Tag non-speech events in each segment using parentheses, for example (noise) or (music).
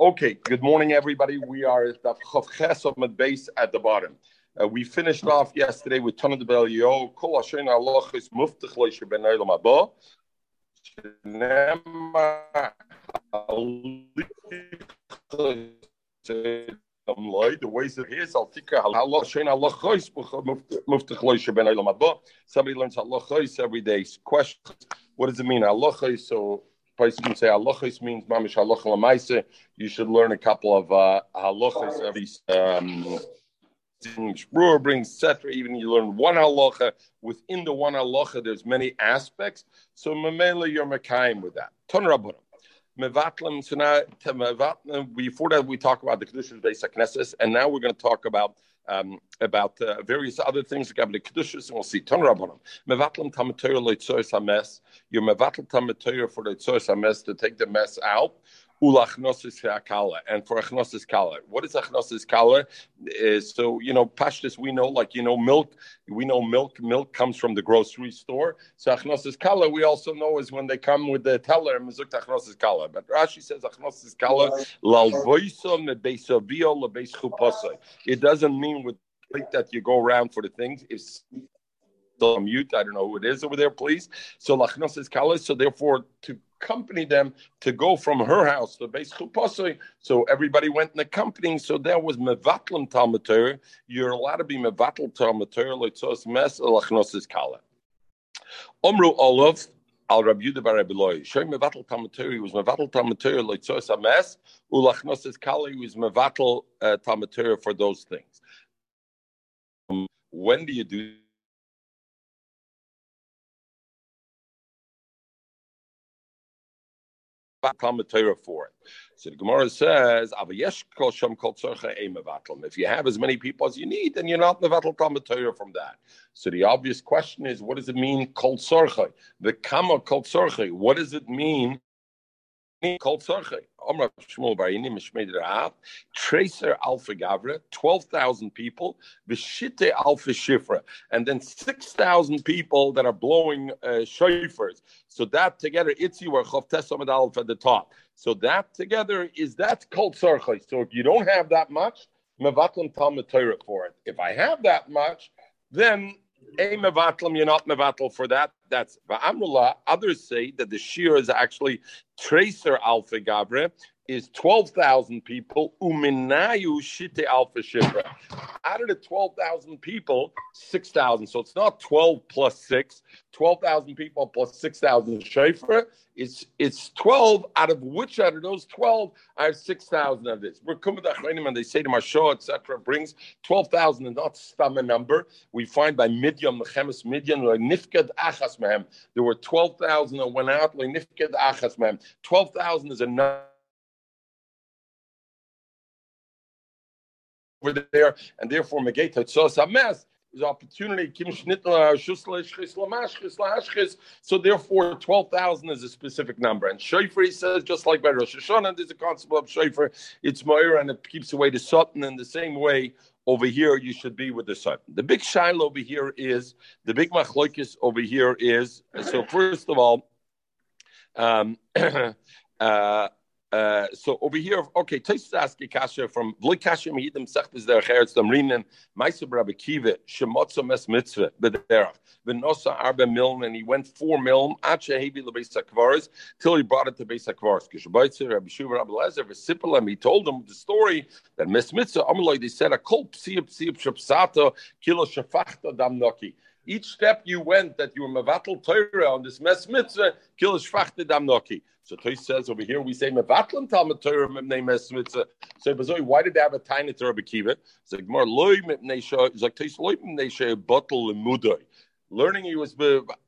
Okay, good morning, everybody. We are at the base at the bottom. Uh, we finished off yesterday with Tana de Belio, Kol Hashem Allah is Muftach Ben Eilam Abba. The ways of his, I'll Allah Allah Ben. Somebody learns Allah Chais every day. Questions: What does it mean? Allah. So person say halachos means mamish halacha lamaisa. You should learn a couple of uh, halachos every. Um, Brewer brings etc. Even you learn one halacha within the one halacha. There's many aspects. So mamela you're mekayim with that. Ton rabbanim. Mevatlim. So now before that we talk about the kedushas basic knesses, and now we're going to talk about um, about uh, various other things like the kedushas, and we'll see ton rabbanim. Mevatlim tamatayr loitzois hames. You're mevatl tamatayr for loitzois hames to take the mess out. Ulachnosis kala, and for achnosis kala. What is achnosis kala? Is so you know pashtus we know like you know milk. We know milk. Milk comes from the grocery store. So achnosis kala we also know is when they come with the teller mezuk achnosis kala. But Rashi says achnosis kala lalvoisa. It doesn't mean with that you go around for the things. If still on mute. I don't know who it is over there, please. So lachnos is kalis. So therefore, to accompany them to go from her house to base chupasoi. So everybody went in accompanying. So there was mevatlam talmater. You're allowed to be mevatl talmater. Leitzos mes lachnos is kala. Omru olav. Al Rabbi Yudah bar Rabbi Loi. Shoy mevatel talmaturi was mevatel talmaturi leitzos ames. Ulachnos is kali was mevatel uh, talmaturi for those things. Um, when do you do Torah for it. So the Gemara says, If you have as many people as you need, then you're not Mevatel Talmud Torah from that. So the obvious question is, what does it mean, Kol The Kama Kol What does it mean called Sarche. Omar Shmuel Barini Mishmei Rav, Tracer Alpha Gavra, 12,000 people, Vishite Alpha Shifra, and then 6,000 people that are blowing uh, shofars. So that together, Itzi were Chavtes Alpha at the top. So that together is that called Sarche. So if you don't have that much, Mevatlam Talmud Torah for it. If I have that much, then a mevatlam, you're not mevatel for that. That's va'amrullah. Others say that the shear is actually tracer alpha gabre is 12,000 people. Uminayu shite alpha shifra. Out of the 12,000 people, 6,000. So it's not 12 plus 6. 12,000 people plus 6,000 shofar. It's it's 12 out of which out of those 12 I have 6,000 of this. We're coming and they say to Maharsha, etc. brings 12,000 and not stam number. We find by Midian, Mechemes Midian, Nifkad Achas Mehem. There were 12,000 that went out, Nifkad Achas Mehem. 12,000 is enough. over there, and therefore Megeta Tzos Hames is opportunity. Uh, so therefore, twelve thousand is a specific number. And Shofar says just like by Rosh Hashanah, there's a concept of Shofar. It's Moira and it keeps away the Sutton. In the same way, over here you should be with the Sutton. The big shail over here is the big machlokes over here is. So first of all. Um, (clears throat) uh, uh, so over here, okay, Tosis asking kasha from V'li kasha meidim sechtes der cheretz damrinen meiser Rabbi Kiva shemotzo mes mitzvah b'derach v'nosa arba milm and he went four milm acha hevi lebeis hakvaris till he brought it to beis hakvaris. Kishabaytzer Rabbi Shuva Rabbi Lezer v'sipalam he told him the story that mes mitzvah amaloi they said a kol psiyab psiyab shapsato kilo shafachta dam noki. Each step you went that you were mevatel Torah on this mes mitzvah kilo shafachta dam noki. So Toy says over here we say mevatlam talmud Torah mipnei mes mitzvah. So Bazoi, why did they have a tiny Torah bekiva? It's like more loy mipnei shah. It's like Toy loy mipnei shah bottle lemudoi. Learning he was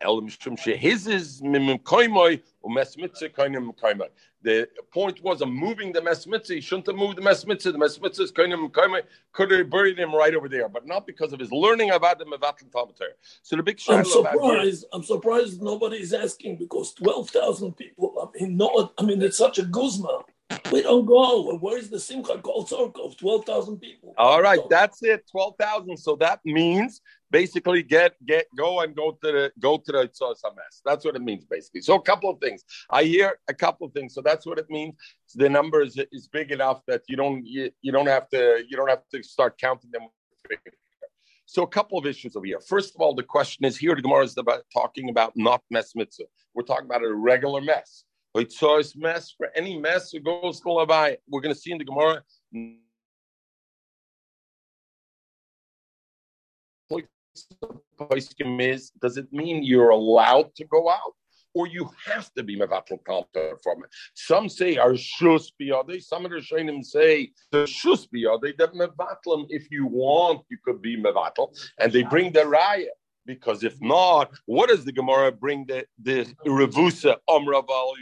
elam shum shehizis mimim koimoy umes mitzvah koinim koimoy. The point was, I'm moving the mes mitzvah. He shouldn't have moved the mes mitzvah. The mes mitzvah is koinim koimoy. Could have buried him right over there, but not because of his learning about the mevatlam talmud. So the big. I'm surprised. I'm surprised nobody is asking because twelve thousand people. I mean, no. I mean, it's such a guzma. We don't go. Where's the Simcha Kol Tzorkov? 12,000 people. All right, that's it. 12,000. So that means basically get get go and go to the go to the mess. That's what it means basically. So a couple of things. I hear a couple of things. So that's what it means. The number is, is big enough that you don't you, you don't have to you don't have to start counting them. So a couple of issues over here. First of all, the question is here. The Gemara is about talking about not mess mitzvah. We're talking about a regular mess. It's mess for any mess who goes to Labai. We're going to see in the Gemara is, does it mean you're allowed to go out? Or you have to be mevatel kalta from it. Some say are shus biyade. Some of the shaynim say the shus biyade that mevatlim. If you want, you could be mevatel, and they bring the raya. Because if not, what does the Gemara bring the the revusa omraval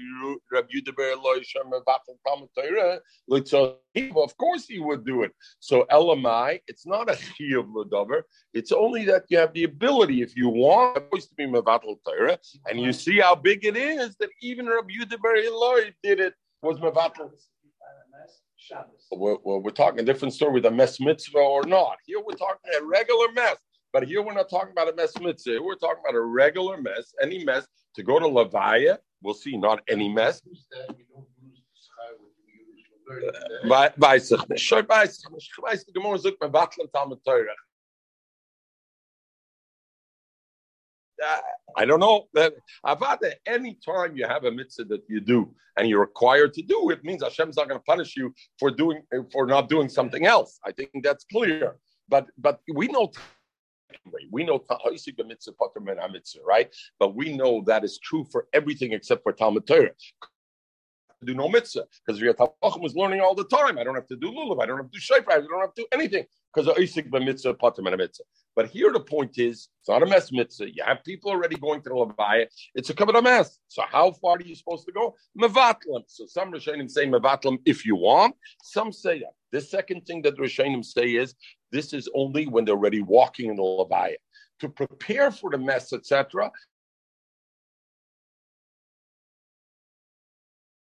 Of course, he would do it. So elamai, it's not a chiyuv ladaver. It's only that you have the ability, if you want, to be mevatel Torah, and you see how big it is that even Rabbi Yudaber did it was mevatel. Well, we're talking a different story with a mess mitzvah or not. Here we're talking a regular mess. But here we're not talking about a mess mitzvah. We're talking about a regular mess, any mess to go to Levaya. We'll see, not any mess. Uh, I don't know that Avada, any time you have a mitzvah that you do and you're required to do, it means Hashem's not going to punish you for doing for not doing something else. I think that's clear. But but we know we know right? But we know that is true for everything except for Talmud Torah. Do no mitzvah because Riyat was learning all the time. I don't have to do lulav. I don't have to do. I don't have to do anything because of Isik mitzvah patam and mitzvah. But here the point is, it's not a mess mitzvah. You have people already going to the Levaya. It's a covered mess. So how far are you supposed to go? Mevatlam. So some Rishonim say mevatlam if you want. Some say that. The second thing that Rishonim say is this is only when they're already walking in the Levaya. To prepare for the mess, etc.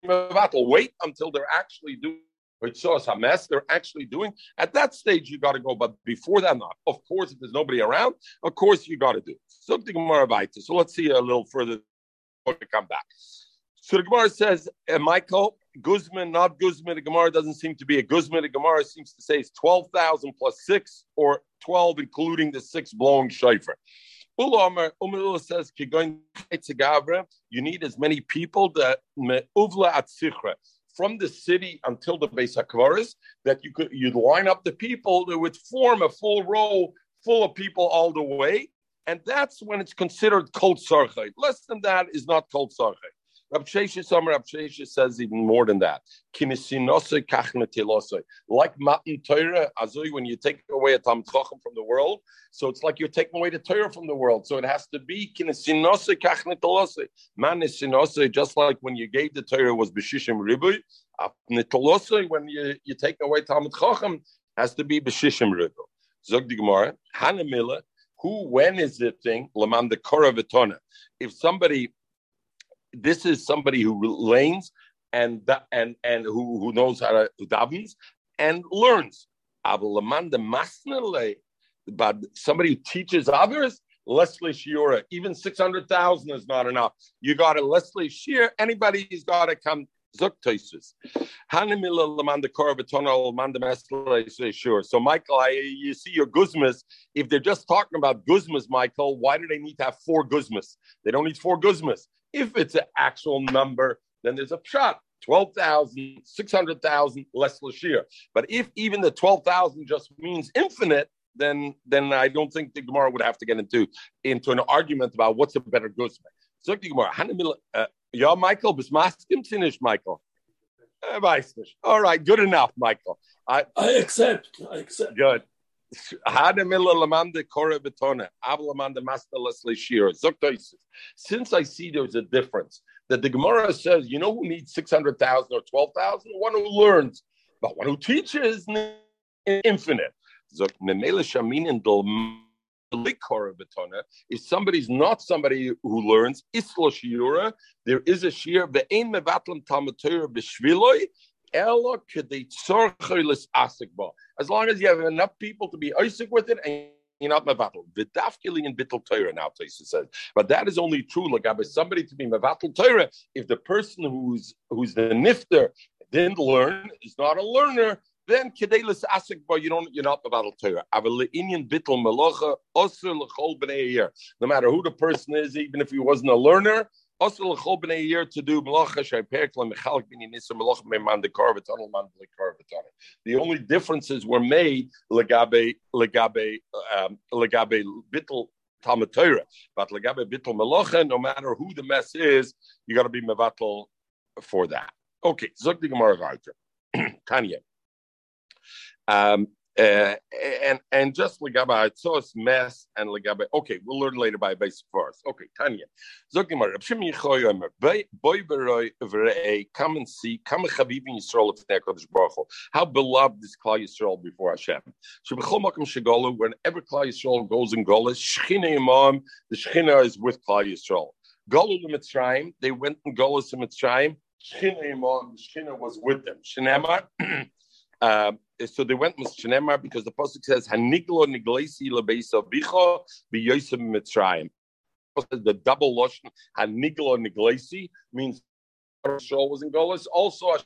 Wait until they're actually doing which shows a mess they're actually doing. At that stage, you got to go, but before that, not. Of course, if there's nobody around, of course you got to do. Something about it. So let's see a little further to come back. So the Gemara says, uh, Michael, Guzman, not Guzman. The Gemara doesn't seem to be a Guzman. The Gemara seems to say it's 12,000 plus six or 12, including the six blowing shofar. Ula Umar says, you need as many people that uvla at from the city until the Beis Hakvaris, that you could you'd line up the people that would form a full row full of people all the way, and that's when it's considered kol sarchay. Less than that is not kol sarchay. Rab Shesha Summer, says even more than that. Like Matan Torah, Azui, when you take away a Tam from the world, so it's like you're taking away the Torah from the world. So it has to be kinesinose kachnetalose. Man is sinose, just like when you gave the Torah was b'shishim ribui. Nitolose, when you, you take away Talmud Chacham, has to be b'shishim ribu. Zog Gemara, Hanamila, who, when is the thing? Laman the Koravatona. If somebody this is somebody who lanes and and and who, who knows how to davens and learns. But somebody who teaches others, Leslie Shiura, even 600,000 is not enough. You got a Leslie Shear, anybody's got to come. So, Michael, I, you see your guzmas. If they're just talking about guzmas, Michael, why do they need to have four guzmas? They don't need four guzmas. If it's an actual number, then there's a shot. 12,000, 600,000 less Lashir. But if even the 12,000 just means infinite, then then I don't think the Gemara would have to get into into an argument about what's a better Guzman. So the Gemara, uh, yeah, Michael, bis maskim finish, Michael. Uh, All right, good enough, Michael. I, I accept. I accept. Good. Since I see there's a difference, that the Gemara says, you know who needs 600,000 or 12,000? One who learns, but one who teaches is infinite. If somebody's not somebody who learns, there is a shear, as long as you have enough people to be Isaac with it and you're not mevatel. V'dafkili in bittel Torah now, Taisa says. But that is only true, like somebody to be mevatel Torah, if the person who's who's the nifter didn't learn, is not a learner, then kedelis asik, but you don't, you're not mevatel Torah. Aval inyan bittel melocha osir lechol b'nei. No matter who the person is, even if he wasn't a learner, also l'chol b'nei year to do malacha shayperk lemechalek b'ni nisa malacha me'man dekar v'tanel man dekar v'tanel. The only differences were made legabe legabe um, legabe bittel Talmud but legabe bittel malacha. No matter who the mess is, you got to be mevatel for that. Okay, zok the gemara. (clears throat) Tanya. Um, uh, and and just legabe itzos mess and legabe. Okay, we'll learn later by basic first. Okay, Tanya. Zogimar Rab Shimon Yechoy boy beroy v'rei come and see come chavivin Yisrael of Kodesh Baruch How beloved is Klal Yisrael before Hashem. Shebechol makom shegolu whenever Klal Yisrael goes in Golas, Shechina Imam the Shechina is with Klal Yisrael. Golu Mitzrayim they went in Golas to Mitzrayim. Shechina Imam Shechina was with them. Shinema. (clears throat) So they went with Mishnema because the pasuk says Haniglo Niglesi Lebeisa Bicho B'Yosem Mitzrayim. The double lotion Haniglo Niglesi means Shaul was in Golas. Also,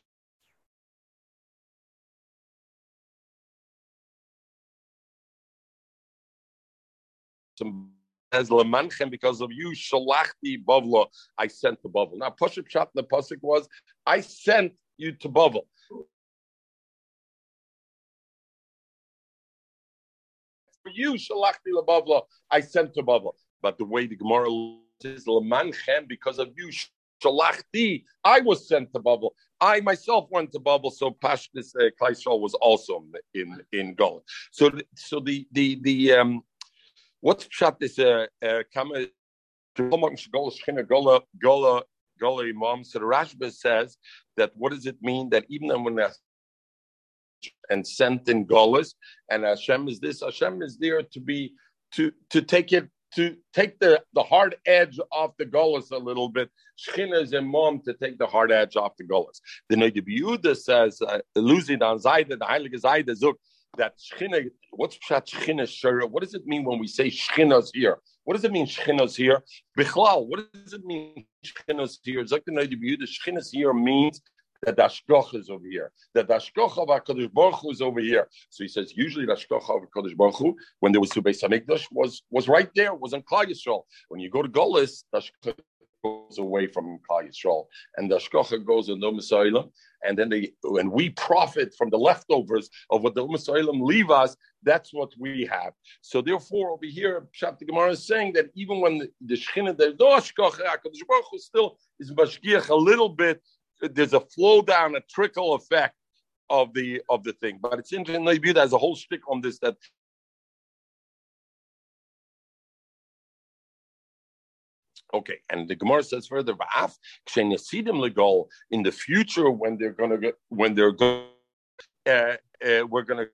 as lemanchem because of you shalachti bavla I sent to Bavel. Now Pasuk Pshat the pasuk was I sent you to Bavel. You, Shalachti Labavla, I sent to Bavla. But the way the Gemara is Lamanchem, because of you, Shalachti, I was sent to Bavla. I myself went to Bavla, so Pashtis uh, Klaishol was also in in Golan. So, so the the the um, what's shot this uh, uh, Gola Gola Gola Gola Imam. So the Rashba says that what does it mean that even when and sent in Golas, and Hashem is this. Hashem is there to be to to take it to take the, the hard edge off the Golas a little bit. Shechina is a mom to take the hard edge off the Golas. The Noida Yehuda says, uh, losing on Zayda, the Heilige Zayda Zuk, that Shechina, what's Pshat Shechina Shura? What does it mean when we say Shechina's here? What does it mean Shechina's here? Bichlal, what does it mean Shechina's here? Zuk the Yehuda, Shechina's here means that the Ashkoch is over here, that the Ashkoch of HaKadosh Baruch Hu is over here. So he says, usually the Ashkoch of HaKadosh Baruch Hu, when there was two Beis HaMikdash, was, was right there, was on Klal Yisrael. When you go to Golis, the Ashkoch goes away from Klal Yisrael, and the Ashkocha goes in the Umm and then they, and we profit from the leftovers of what the Umm leave us, that's what we have. So therefore, over here, Pshat Gemara is saying that even when the, the Shechina, no Ashkocha, HaKadosh Baruch Hu still is Mashgiach a little bit there's a flow down, a trickle effect of the of the thing. But it's interesting. Maybe there's a whole stick on this that. Okay, and the Gemara says further, in the future when they're gonna get when they're going, uh, uh, we're gonna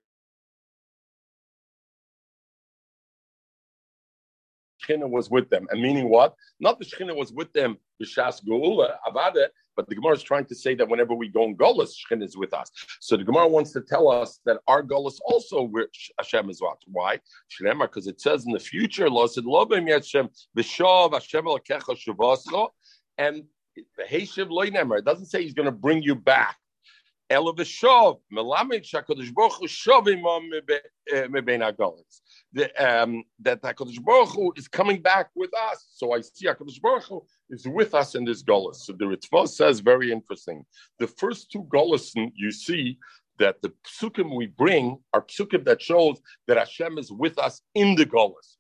Shechina was with them. And meaning what? Not the Shechina was with them, the Shas Geula, Avada, but the Gemara is trying to say that whenever we go in Golas, Shechin is with us. So the Gemara wants to tell us that our Golas also which Hashem is what. Why? Because it says in the future, and it doesn't say he's going to bring you back. Elavishov. Um, that Hakadosh Baruch Hu is coming back with us. So I see Hakadosh Baruch Hu is with us in this Golis. So the Ritva says very interesting. The first two Golis you see that the psukim we bring are psukim that shows that Hashem is with us in the Golis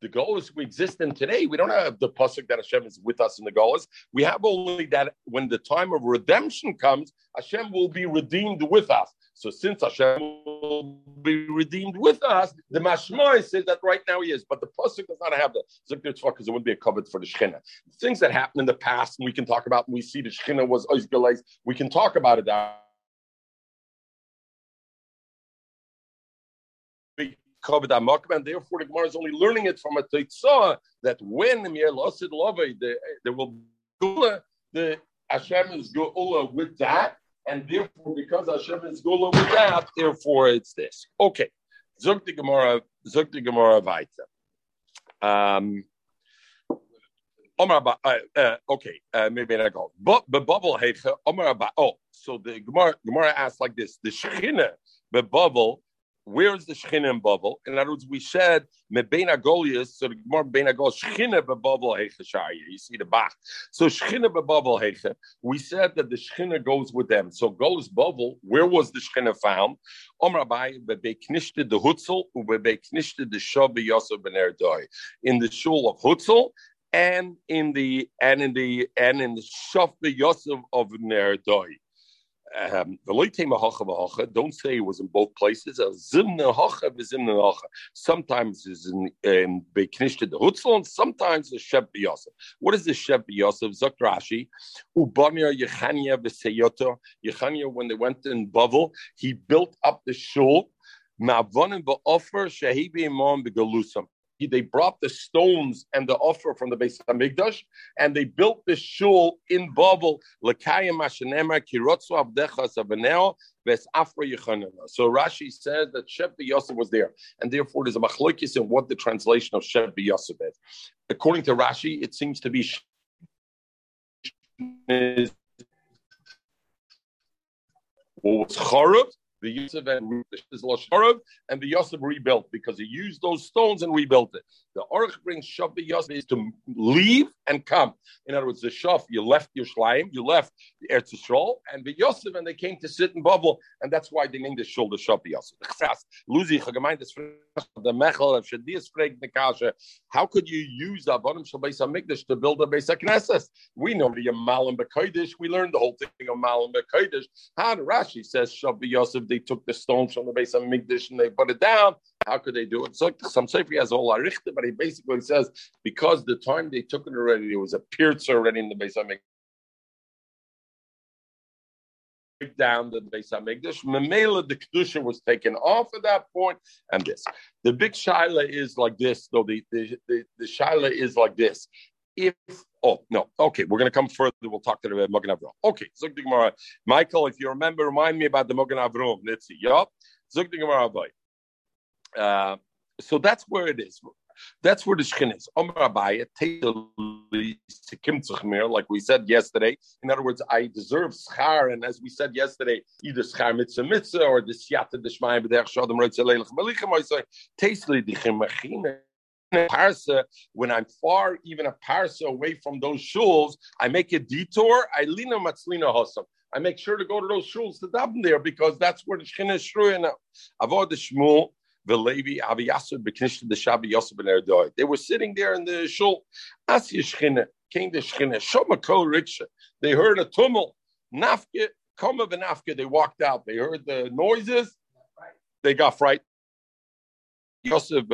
the Golas we exist in today, we don't have the pasuk that Hashem is with us in the Golas. We have only that when the time of redemption comes, Hashem will be redeemed with us. So since Hashem will be redeemed with us, the Mashmai says that right now he is, but the pasuk does not have the zikr because it wouldn't be a covet for the Shechina. Things that happened in the past, and we can talk about, and we see the Shechina was Oizgalais, we can talk about it now covered Amakam, and therefore the Gemara is only learning it from a Teitzah that when Mir Losid Love, there will be the Hashem is Gula with that, and therefore because Hashem is Gula with that, therefore it's this. Okay. Zog the Gemara, zog the Gemara weiter. Um, Omar, uh, uh, okay, uh, maybe I go. But the bubble Omar. Oh, so the Gemara, Gemara asks like this: the shechina, the bubble where is the Shechina bubble? In other words, we said Mebena Goliath, so the Mebena Goliath, Shechina bubble Heicha You see the back. So Shechina bubble Heicha. We said that the Shechina goes with them. So Goliath's bubble, where was the Shechina found? Omar Abai, Bebe Knishte the Hutzel, Bebe Knishte the Shabi Yosef Ben Erdoi. In the shul of Hutzel, and in the and in the and in the Shafi Yosef of Nerdoi. Um, don't say it was in both places. Sometimes it's in, the Hutzl, and sometimes the Sheb Yosef. What is the Sheb Yosef? Zok Rashi, Yechania V'Seyoto. Yechania, when they went in Bavel, he built up the shul. Ma'avonim ba'ofer shehibi imam begalusam they brought the stones and the offer from the base of Hamikdash, and they built the shul in Babel. So Rashi says that Sheb Yosef was there, and therefore there's a machlokes in what the translation of Sheb Yosef is. According to Rashi, it seems to be was Charav, the Yosef and and the Yosef rebuilt because he used those stones and rebuilt it. The Orach brings Shav Yosef is to leave and come. In other words, the Shav, you left your Shleim, you left the Eretz Yisrael, and the Yosef, and they came to sit in bubble, and that's why they named (laughs) the shul the Shav Yosef. The Nekasha. How could you use the Abonim Shal Beis Hamikdash to build a Beis Knesses? We know the Malam Bekodesh. We learned the whole thing of Malam Bekodesh. How Rashi says Shav Yosef, they took the stones from the Beis Hamikdash and they put it down. How could they do it? So some Sefer has all Arichte, but he basically says because the time they took it already, there was a pierce already in the Beis Hamikdash down the Beis Hamikdash. Memela, the kedusha was taken off at that point, and this. The big shaila is like this, though. The the the, the shaila is like this. If oh no, okay, we're going to come further. We'll talk to the Mogen Avram. Okay, Zuk Gemara, Michael. If you remember, remind me about the Mogen Avram. Let's see. Yup, Zuk Gemara. Uh, so that's where it is. That's where the Shechin is. Omar Abaya, like we said yesterday. In other words, I deserve schar, and as we said yesterday, either schar mitzvah mitzvah or the siyata deshmai b'derech shodem roitz aleilach malichem oisoi, tasely dichim machina. Parsa, when I'm far, even a parsa away from those shuls, I make a detour. I lean lina matzlina hosam. I make sure to go to those shuls to daven there because that's where the shechina is shruya the the the Yosef ben Erdoy. They were sitting there in the shul. Shchina came to Shchina. They heard a tumult. Nafke, Koma Benafke. They walked out. They heard the noises. They got frightened. Yosef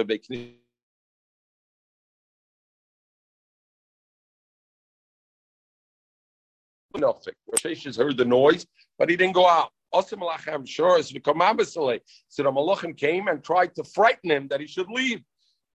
Rosh heard the noise, but he didn't go out. So the Malachim came and tried to frighten him that he should leave.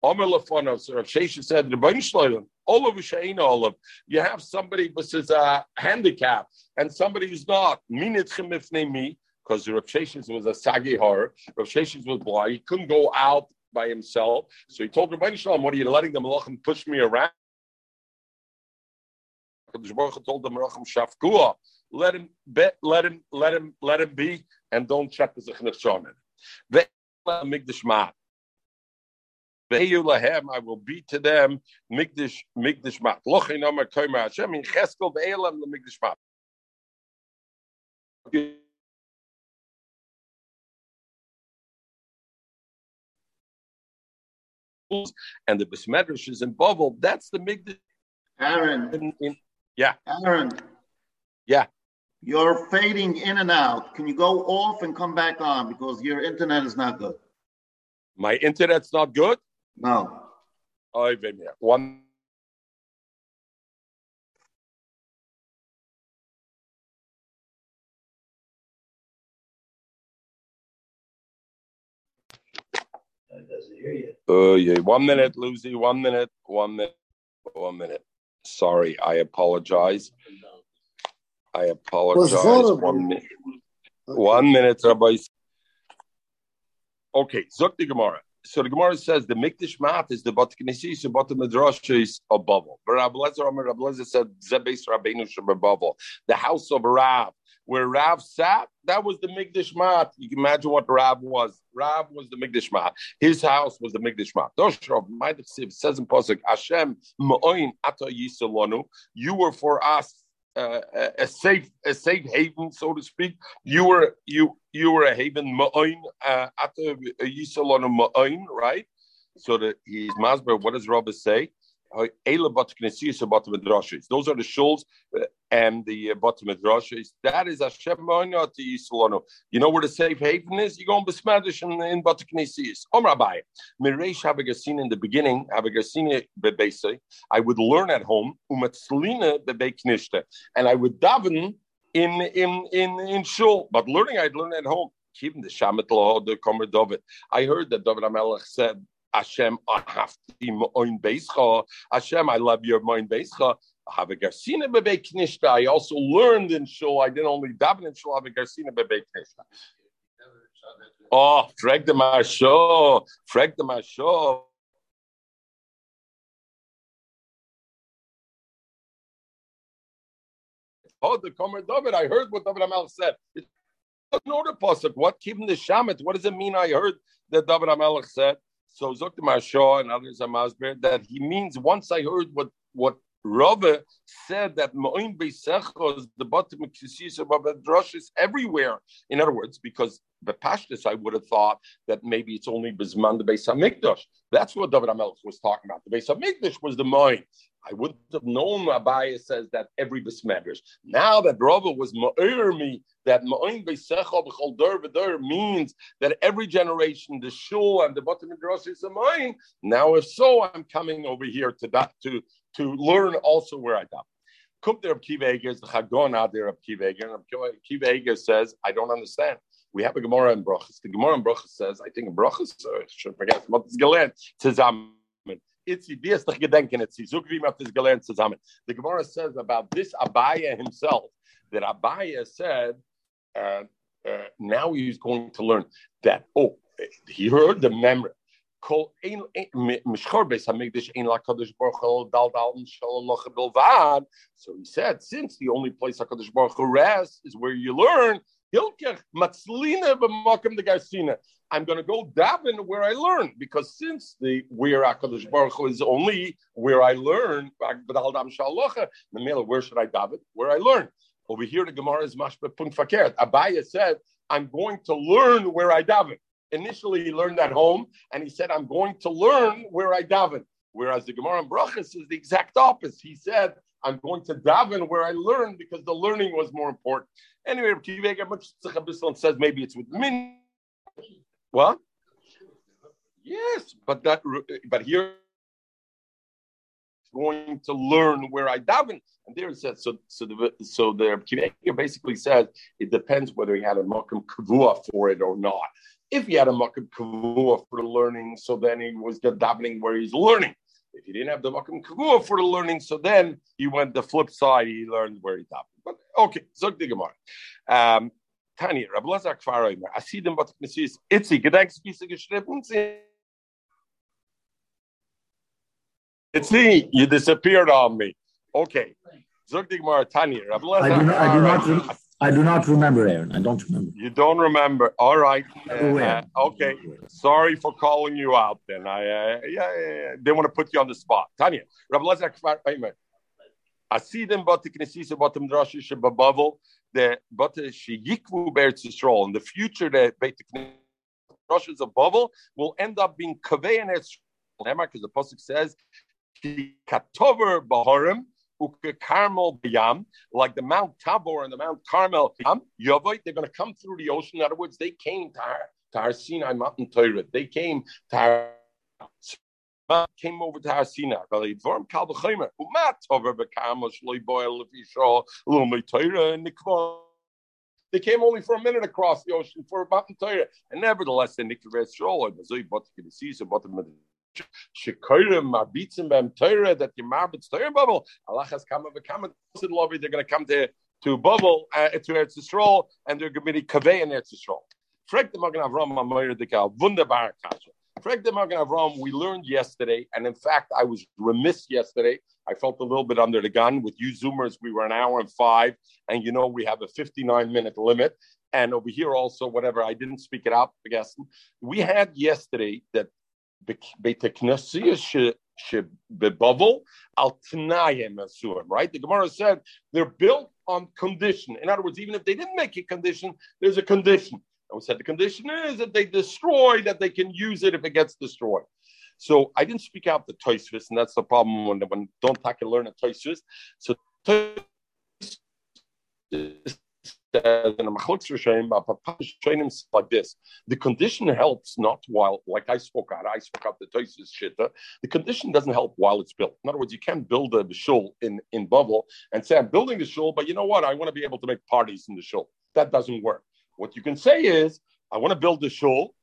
Omer Lefonov, so Rav Shesha said, Olav You Sheina, all of you have somebody who is uh, a handicap and somebody who's not. Me, because Rav Shesha was a sagi horror. Rav Shesha was blind. He couldn't go out by himself. So he told Rabbi Shalom, what are you letting the Malachim push me around? Told the Malachim, Shafkua let him bet, let him, let him, let him be, and don't check the zechnech shonen. Migdash mat. lahem, I will be to them migdash migdash mat. Lochin amar koyma Hashem in cheskel ve'elam migdash mat. And the besmedrash is in bubble. That's the migdash. Aaron. In, in, yeah. Aaron. Yeah. You're fading in and out. Can you go off and come back on because your internet is not good? My internet's not good? No. I've been here. One. Oh, yeah. One minute, Lucy. One minute. One minute. One minute. Sorry. I apologize. I apologize. One minute. One minute, Rabbi. Okay, Zok the Gemara. So the Gemara says the Mikdash Mat is the Bat Knessis, the Bat Midrash is a bubble. But Rabbi Lezer, Rabbi Lezer said Zebes Rabbeinu bubble. The house of Rav, where Rav sat, that was the Mikdash Mat. You can imagine what Rav was. Rav was the Mikdash Mat. His house was the Mikdash Mat. Doshrov, says in Pasuk, Hashem Ma'oin Ata Yisalonu. You were for us uh, a safe a safe haven, so to speak. You were you you were a haven ma'oin uh, at the yisalon ma'oin, right? So that he's masber. What does Robert say? Those are the shuls uh, and the uh, bottom midrashis. That is Hashem to You know where the safe haven is? You go in Besmadish in, in Bataknesis. Om Rabbi. Miresh Habagasina in the beginning, Habagasina bebese. I would learn at home, Umatzlina bebeknishte. And I would daven in in in in shul. But learning I'd learn at home. I heard that David Amelech said Hashem, oin beischa. Hashem, I love your mind beischa. Have a garsina bebe knishta. I also learned in shul. I didn't only daven in shul. Have a garsina bebe knishta. Oh, frag the masho, frag the masho. Oh, the Komer David. I heard what David Amal said. It's an order pasuk. What keeping the shamet? What does it mean? I heard that David Amelech said. So Zokta Maharsha and others are masber that he means once I heard what what Rava said that Ma'in Beisechos, the bottom of Drush is everywhere. In other words, because the Pashtus, I would have thought that maybe it's only Bizman the Beis Hamikdash. That's what David Amelch was talking about. The Beis Hamikdash was the Ma'in. I wouldn't have known Abaya says that every besmedrash. Now that Rava was ma'ir me that ma'in beisechol b'chol dur v'dur means that every generation the shul and the bottom of midrash is a ma'in. Now, if so, I'm coming over here to that to to learn also where I. Kum there Kiva is the Chagon out there of Kiva says, I don't understand. We have a Gemara in Brachas. The Gemara in Brachas says, I think in Brachas, I should forget, what is gelernt, zusammen. Itzi, gedenken. The Gemara says about this Abaya himself, that Abaya said, uh, uh, now he's going to learn that, oh, he heard the memory. So he said, since the only place Hakadosh Baruch Hu rests is where you learn, I'm going to go daven where I learn because since the where Hakadosh Baruch Hu is only where I learn, where should I daven? Where I learn. Over here, the Gemara is mashbe punt fakert. Abaya said, "I'm going to learn where I daven." Initially, he learned at home, and he said, "I'm going to learn where I daven." Whereas the Gemara in Brachas is the exact opposite. He said, I'm going to daven where I learn because the learning was more important. Anyway, much says maybe it's with me. What? Yes, but that but here going to learn where I daven. And there it says so. So the so the Kiveger basically says it depends whether he had a makom kavua for it or not. If he had a makom kavua for learning, so then he was davening where he's learning. If he didn't have the makom kavua for the learning, so then he went the flip side. He learned where he davened. But okay, zog the Gemara. Um, Tanya, Rabbi Lazar Kfaroimer, Asidim Batknesis, Itzi, Gedenkspieße geschrieben sind. Itzi, you disappeared on me. Okay. Zog the Gemara, Tanya, Rabbi Lazar I do not, I do not, I do not remember, Aaron. I don't remember. You don't remember. All right. Uh, okay. Sorry for calling you out then. I uh, yeah, yeah, yeah, didn't want to put you on the spot. Tanya, Rabbi Lazar Kfaroimer. Asidim Batknesis, Batam Drashish, Babavel the Midrash, Shabbavel, the but sheyikvu beretz Yisrael in the future the Beit Russia's of bubble will end up being kaveh and because the pasuk says katover baharim Carmel Bayam, like the Mount Tabor and the Mount Carmel Yavoit, they're going to come through the ocean. In other words, they came to our, to our Sinai mountain Torah. They came to our came over to Har Sinai. They came only for a minute across the ocean for a mountain Torah, and nevertheless, they nikvav Yisrael. Shekorim marbitzim bem Torah that you marbitz Torah bubble. Allah has come of a comment. They're going to come to to bubble uh, to Eretz Yisrael, and they're going to be kaveh in Eretz Yisrael. Frag the Magen Avram Amoyer Dika, wunderbar Kasha. Frag the Magen Avram, we learned yesterday, and in fact, I was remiss yesterday. I felt a little bit under the gun. With you Zoomers, we were an hour and five, and you know we have a 59 minute limit. And over here also, whatever, I didn't speak it out, I guess. We had yesterday that Right? The Gemara said they're built on condition. In other words, even if they didn't make a condition, there's a condition. And we said the condition is that they destroy, that they can use it if it gets destroyed. So I didn't speak out the Toysvis, and that's the problem when when don't take and learn a Toysvis. So says in a like this. The condition helps not while, like I spoke out, I spoke out the Toises shitta. The condition doesn't help while it's built. In other words, you can't build a shul in, in Bubble and say, I'm building the shul, but you know what? I want to be able to make parties in the shul. That doesn't work. What you can say is, I want to build the shul.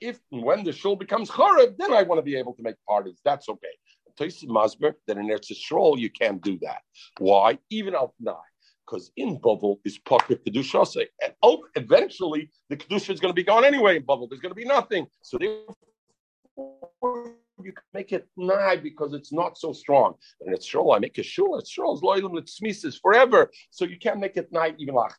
If when the shul becomes chorib, then I want to be able to make parties. That's okay. Toises Masber, that in Eretz Yisrael, you can't do that. Why? Even out nine because in Bubble is pocket kedusha, and oh, eventually the kedusha is going to be gone anyway. In Bubble, there's going to be nothing. So therefore, you can make it nigh because it's not so strong. And it's shul, I make a shul, it's shul, it's loyal, smises forever. So you can't make it nigh even like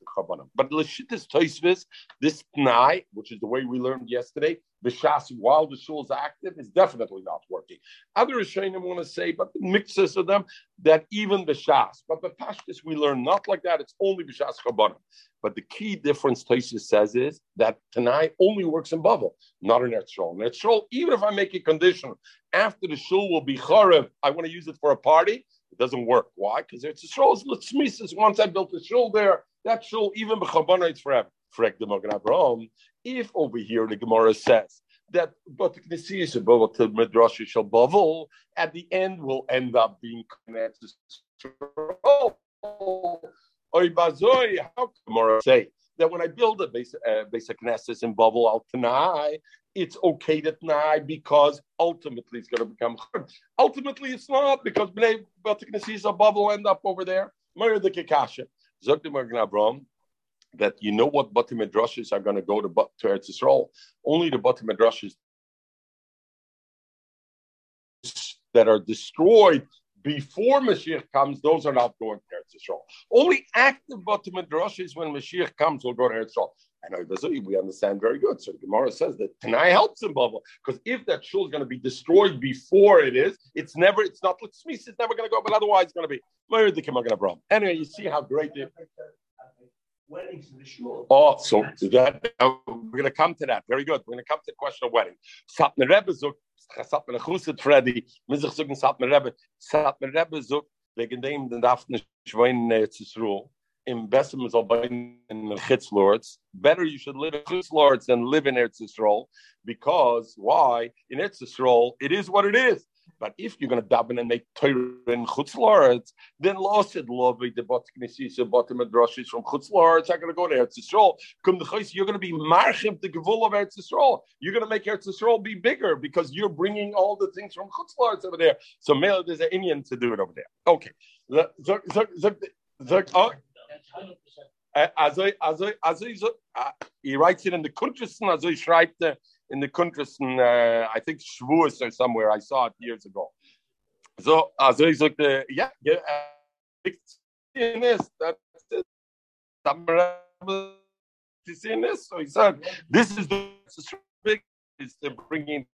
But Lashitis Toisvis, this nigh, which is the way we learned yesterday, the shas while the shul is active is definitely not working. Other Rishonim want to say, but the mixes of them that even the shas, but the pashtus we learn not like that. It's only the shas chabanim. But the key difference Tosis says is that Tanai only works in Bavel, not in Etzrol. In Etzrol, even if I make a condition after the shul will be charev, I want to use it for a party. It doesn't work. Why? Because it's a shul. It's once I built a shul there, that shul even bechabana it's forever. Frek the Magen Abraham. If over here the Gemara says that but the Knesiyas about the Midrash shall bavel at the end will end up being connected. How can Gemara say that when I build a basic uh, basic Knesset in Bavel al Tanai, it's okay to Tanai because ultimately it's going to become Ultimately, it's not because Bnei Batiknesis of Bavel end up over there. Murder the Kikasha. Zok the Abraham that you know what Bati Midrashis are going to go to, to Eretz Yisrael. Only the Bati Midrashis that are destroyed before Mashiach comes, those are not going to Eretz Yisrael. Only active Bati Midrashis when Mashiach comes will go to Eretz Yisrael. And we understand very good. So the Gemara says that Tanai helps in Bava because if that shul is going to be destroyed before it is, it's never, it's not it's never going to go, but otherwise it's going to be. Anyway, you see how great it weddings in the shul. Oh, so that uh, we're going to come to that. Very good. We're going to come to the question of wedding. Satmar Rebbe zog, Satmar Chuset Freddy, Mizach zogen Satmar Rebbe, Satmar Rebbe zog, wegen dem den darf nicht Erzisruel. Im soll bei in Chitz Lords. Better you should live in Chitz Lords than live in Eretz Yisrael. Because, why? In Eretz Yisrael, it is what it is. But if you're going to daven and make Torah in Chutzlaretz, then lost it love the bot knesisa bottom madrashis from Chutzlaretz are going to go to Eretz Yisrael. Come the chayis, you're going to be marchim the gevul of Eretz Yisrael. You're going to make Eretz Yisrael be bigger because you're bringing all the things from Chutzlaretz over there. So male, there's an Indian to do it over there. Okay. Oh. Also, also, also, he writes it in the Kuntristen, also he schreibt in the Kuntristen, uh, I think Schwurz or somewhere. I saw it years ago. So, also ich sagte, ja seen this, that's it. seen this? So he said, this is the big is the bringing.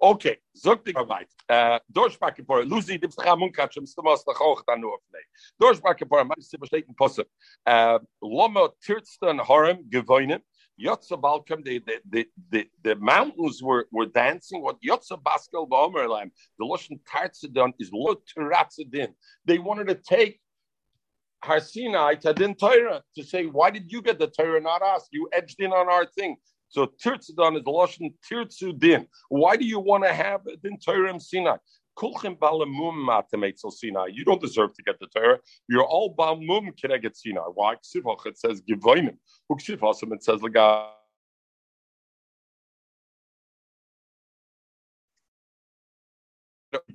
Okay, sagt ich weit. Äh, uh, Durchbacke vor Lucy, die Pstra Munkatsch, im Stumos nach hoch dann nur nee. Durchbacke vor, man ist versteht ein Posse. Uh, äh, Lomo Tirsten Horem gewonnen. Yotza Balkam, the, the, the, the, mountains were, were dancing. What Yotza Baskel Baomerlam, the Loshan Tartzadon is Lot They wanted to take Har Sinai to Din Torah to say, why did you get the Torah, not us? You edged in on our thing. So Tirtzadon is the Loshan Tirtsudin. Why do you want to have Torah in matametzel Sinai. You don't deserve to get the Torah. You're all balmum get Sinai. Why? It says givoinim. It says lega.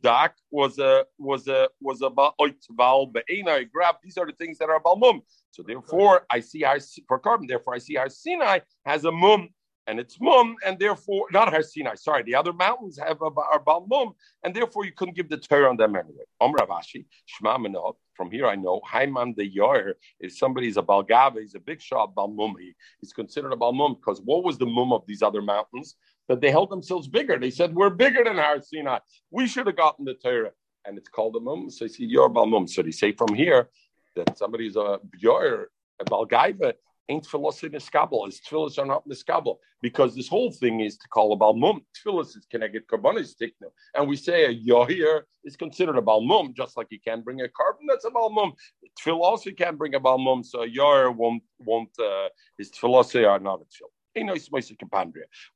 dak was a was a was a bal be'enai grab. These are the things that are balmum. So therefore, I see our for carbon. Therefore, I see our Sinai has a mum and it's mum, and therefore not Har Sinai. Sorry, the other mountains have a, are bal mum, and therefore you couldn't give the Torah on them anyway. Om Ravashi Shema Menot. From here, I know Haiman the Yor. If somebody's a Balgava, he's a big shot Balmum. He, he's considered a Balmum because what was the mum of these other mountains? That they held themselves bigger. They said we're bigger than Har Sinai. We should have gotten the Torah, and it's called a mum. So you see, you're Balmum. So they say from here that somebody's a Yor, a Balgaiva, ain't tefillos in the. His tefillos are not in the skabel because this whole thing is to call a balmum. Tefillos is connected karbonis tiknu, and we say a yohir is considered a balmum, just like you can bring a carbon that's a balmum. Tefillah also can bring a balmum, so a won't won't uh, his tefillos are not a tefillah.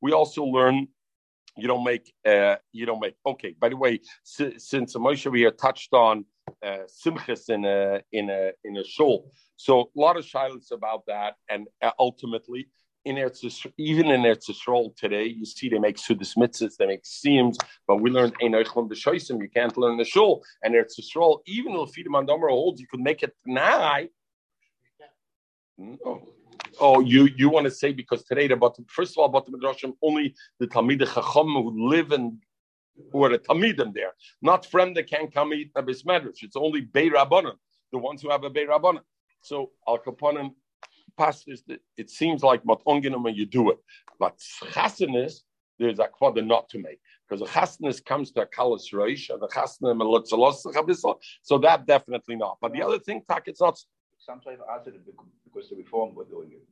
We also learn you don't make uh, you don't make okay by the way since, since Moshe we here touched on uh, simchas in a in a in a shul so a lot of silence about that, and uh, ultimately, in Eretz even in Eretz Yisrael today, you see they make sudas mitzvahs, they make seams, but we learned Einochlam b'shoisim. You can't learn the shul, and Eretz Yisrael, even if Fidim Andomer holds, you could make it tonight. No. Oh, you you want to say because today the bottom first of all bottom midrashim only the talmidei chacham who live in who are the talmidim there, not friend that can't come eat a bismedrash. It's only Bey Rabbanon, the ones who have a Bey Rabbanon. So al kaponim pastors, it seems like but when you do it, but chasanis there's a kvada not to make because the chasanis comes to a kalas reish and the chasanim so that definitely not. But the other thing, tak, it's not. Sometimes answer because the reform we're doing it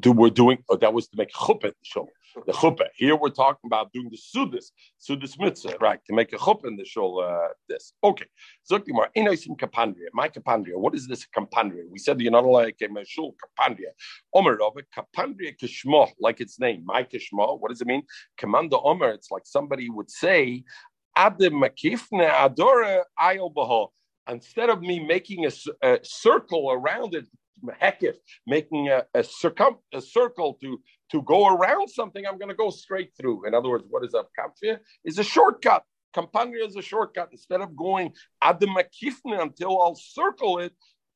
do we're doing oh, that was to make chuppah the show the chuppah. Here we're talking about doing the sudis, sudis mitzvah, right? To make a chuppah in the show. Uh, this okay. Zokimar inoisim kapandria. My kapandria. What is this kapandria? We said you're not allowed to a shul kapandria. Omer Rava kapandria kishmo, like its name. My kishmo. What does it mean? Commando Omer. It's like somebody would say, Adim makifne adora baho instead of me making a, a, circle around it hekif, making a, a, circum, a circle to, to go around something, I'm going to go straight through. In other words, what is a kamfir? Is a shortcut. Campania is a shortcut. Instead of going adamakifne until I'll circle it,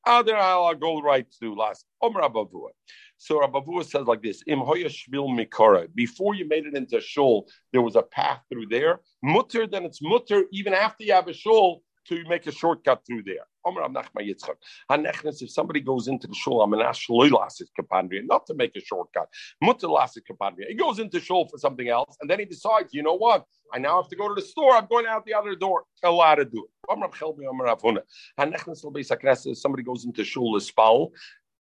ah, other I'll go right to last. Omer Abavua. So Abavua says like this: Im shvil mikora. Before you made it into shul, there was a path through there. Mutter, then it's mutter even after you have a shul to make a shortcut through there. If somebody goes into the shul, I'm an kapandria, not to make a shortcut. kapandria. He goes into shul for something else, and then he decides, you know what? I now have to go to the store. I'm going out the other door. Allowed to do it. Somebody goes into shul,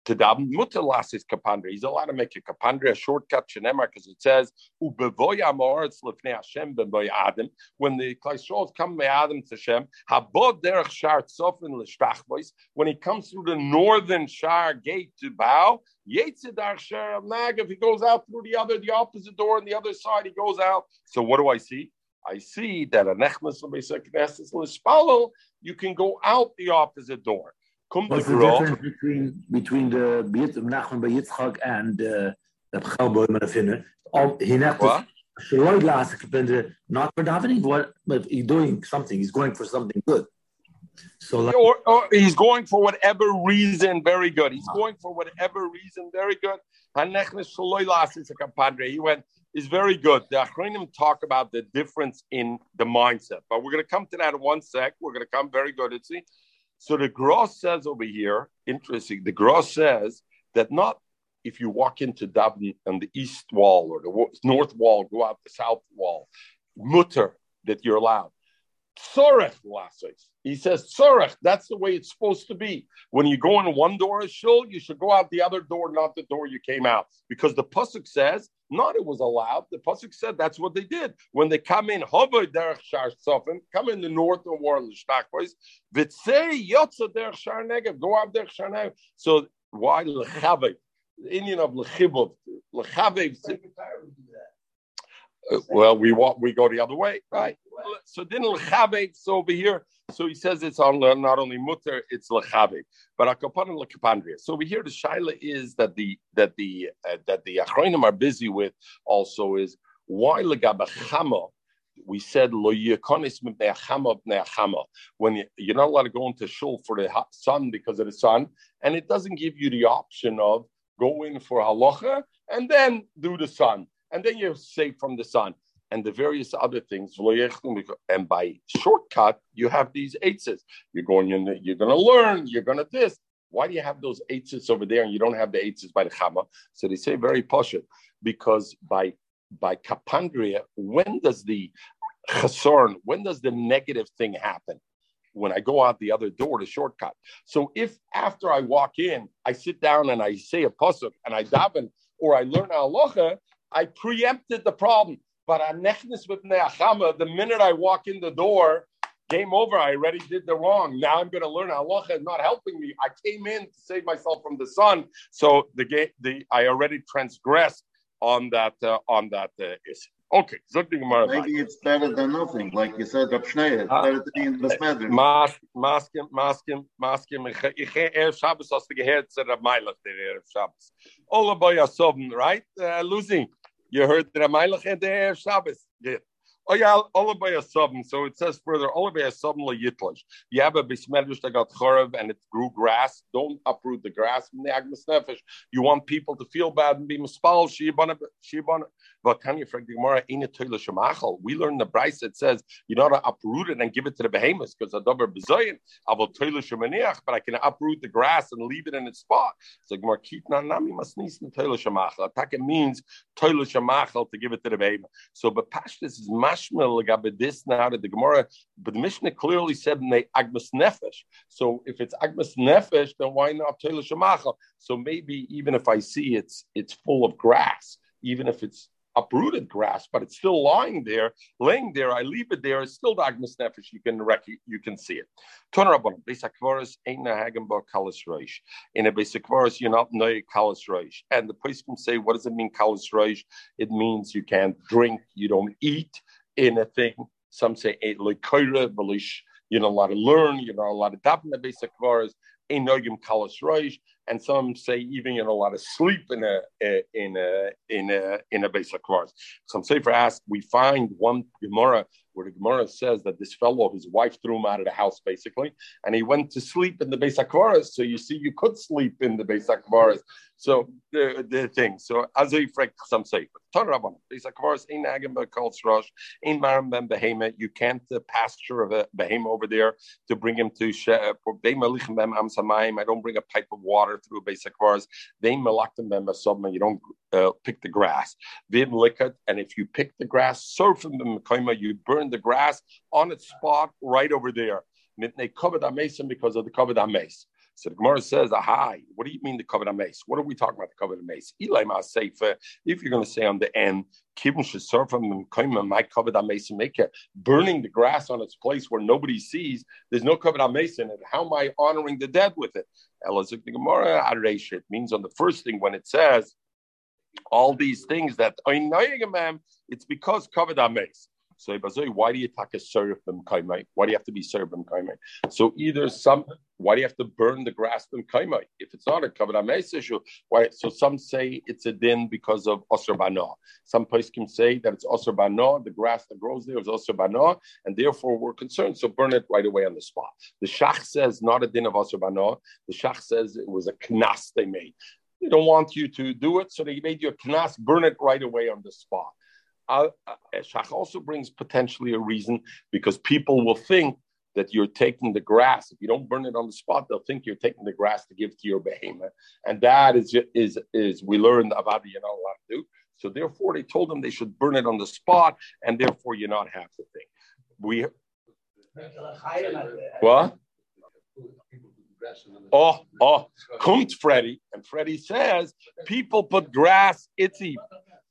to daven mutter lasis kapandra. He's allowed to make a kapandra, a shortcut shenemar, because it says ubevoy amor it's lefnei Hashem b'boy Adam. When the Klaishos come by Adam to Hashem, habod derech shar tzofin l'shtachvois. When he comes through the northern shar gate to bow, yetzidar shar. If he goes out through the other, the opposite door, on the other side, he goes out. So what do I see? I see that a nechmas l'spalo, you can go out the opposite door. What's the difference between between the Nachman bar Yitzchak and uh, the Chalboy Manafinner? He not not for davening. What? But he's doing something. He's going for something good. So, like, or, or, he's going for whatever reason. Very good. He's going for whatever reason. Very good. He went. Is very good. The Achronim talk about the difference in the mindset, but we're going to come to that in one sec. We're going to come very good. It's so the Gross says over here, interesting, the Gross says that not if you walk into Dublin on the east wall or the north wall, go out the south wall, mutter that you're allowed. Tzorech lasos. He says tzorech. That's the way it's supposed to be. When you go in one door of shul, you should go out the other door, not the door you came out, because the pasuk says not it was allowed. The pasuk said that's what they did when they come in. Hover derech shar sofim, come in the north of war l'shtachbois. V'tzei yotza derech shar negev, go out derech shar negev. So why lechavev? The Indian of lechibov, lechavev. Uh, well, we walk, we go the other way, right? So then lechabetz over here. So he says it's on not only mutter, it's lechabet, but akapanim lekapandria. So over here, the shaila is that the that the uh, that the achronim are busy with also is why legabachama we said lo. When you, you're not allowed to go into shul for the sun because of the sun, and it doesn't give you the option of going for halacha and then do the sun, and then you're safe from the sun and the various other things. And by shortcut, you have these eitzes. You're going in, you're going to learn, you're going to this. Why do you have those eitzes over there and you don't have the eitzes by the chama? So they say very poshut because by by kapandria, when does the chasarn, when does the negative thing happen? When I go out the other door, the shortcut. So if after I walk in, I sit down and I say a pasuk and I daven or I learn halacha, I preempted the problem. But anechnis with neachama, the minute I walk in the door, game over. I already did the wrong. Now I'm going to learn halacha. is not helping me. I came in to save myself from the sun, so the ga- the I already transgressed on that uh, on that uh, issue. Okay, zok the Gemara. Maybe it's better than nothing, like you said, Rab. It's Ah. better to be in the. Mas, maskim, maskim, maskim. Ich ich Erev Shabbos hast du gehört, zu Rab Meilach, der Erev Shabbos. Alle bei Yasobn, right? Uh, Lucy, you heard Rab Meilach and the Erev Shabbos. Yeah. Oh yeah, a Yasobn. So it says further, alle by Yasobn le Yitlash. You have a bismedrish that got chorav and it grew grass. Don't uproot the grass from the agmas nefesh. You want people to feel bad and be mispal. Shibana, you frag the Gemara? Shemachal. We learn the Brisa that says you know to uproot it and give it to the behemoths because adober bezoyin. Will toila shemaniach, but I can uproot the grass and leave it in its spot. So Gemara kitna nami masnis toila shemachal. Attack it means toila shemachal to give it to the behemoth. So but pashtus is mashmel gabe this now that the Gemara, but the Mishnah clearly said they agmas nefesh. So if it's agmas nefesh, then why not toila shemachal? So maybe even if I see it's it's full of grass, even if it's uprooted grass, but it's still lying there, laying there. I leave it there. It's still the Nefesh. You can rec- you can see it. Tonerabon, Besakvaris ain't a Hagenbar Kalis Reish. In a Besakvaris, you're not no Kalis Reish. And the priest can say, what does it mean, Kalis Reish? It means you can't drink, you don't eat in a thing. Some say. You're not allowed to learn. You're not allowed to in the basic varas. Ain't no yim kalas roish. And some say even you're not allowed to sleep in a in a in a in a basic varas. Some say for ask, we find one Gemara where the Gemara says that this fellow, his wife threw him out of the house basically, and he went to sleep in the basic varas. So you see, you could sleep in the basic varas. So the the thing. So as a frek, some say, Ton Rabban, basic varas ain't agam calls rosh. Ein maram ben behema. You can't uh, pasture of a behema over there to bring him to uh. I don't bring a pipe of water through basic vars. They malaktem bem asobma. You don't uh, pick the grass. Vim likat, and if you pick the grass, surfing the mekayma, you burn the grass on its spot right over there. Covered amesim because of the covered ames. So the Gemara says, aha, what do you mean the mace? What are we talking about the mace? Eli Ma'aseifa, if you're going to say on the end, Kibun Shesarfam Kaima, my covered mace maker, burning the grass on its place where nobody sees, there's no covered mace in it. How am I honoring the dead with it? Elazuk the Gemara, Aresh, it means on the first thing when it says all these things that I know, it's because covered mace. So why do you attack a seraphim kaimai? Why do you have to be seraphim kaimai? So either some, why do you have to burn the grass in kaimai? If it's not a ames issue, why? So some say it's a din because of bana. Some place can say that it's bana, the grass that grows there is bana, and therefore we're concerned. So burn it right away on the spot. The shach says not a din of bana. The shach says it was a knas they made. They don't want you to do it, so they made you a knas, burn it right away on the spot. Uh, Shach also brings potentially a reason because people will think that you're taking the grass. If you don't burn it on the spot, they'll think you're taking the grass to give to your behemoth, and that is is is we learned about you're not allowed to do. So therefore, they told them they should burn it on the spot, and therefore you not have the thing. We what? Oh, oh, kommt Freddie, and Freddie says people put grass. It's Itzy,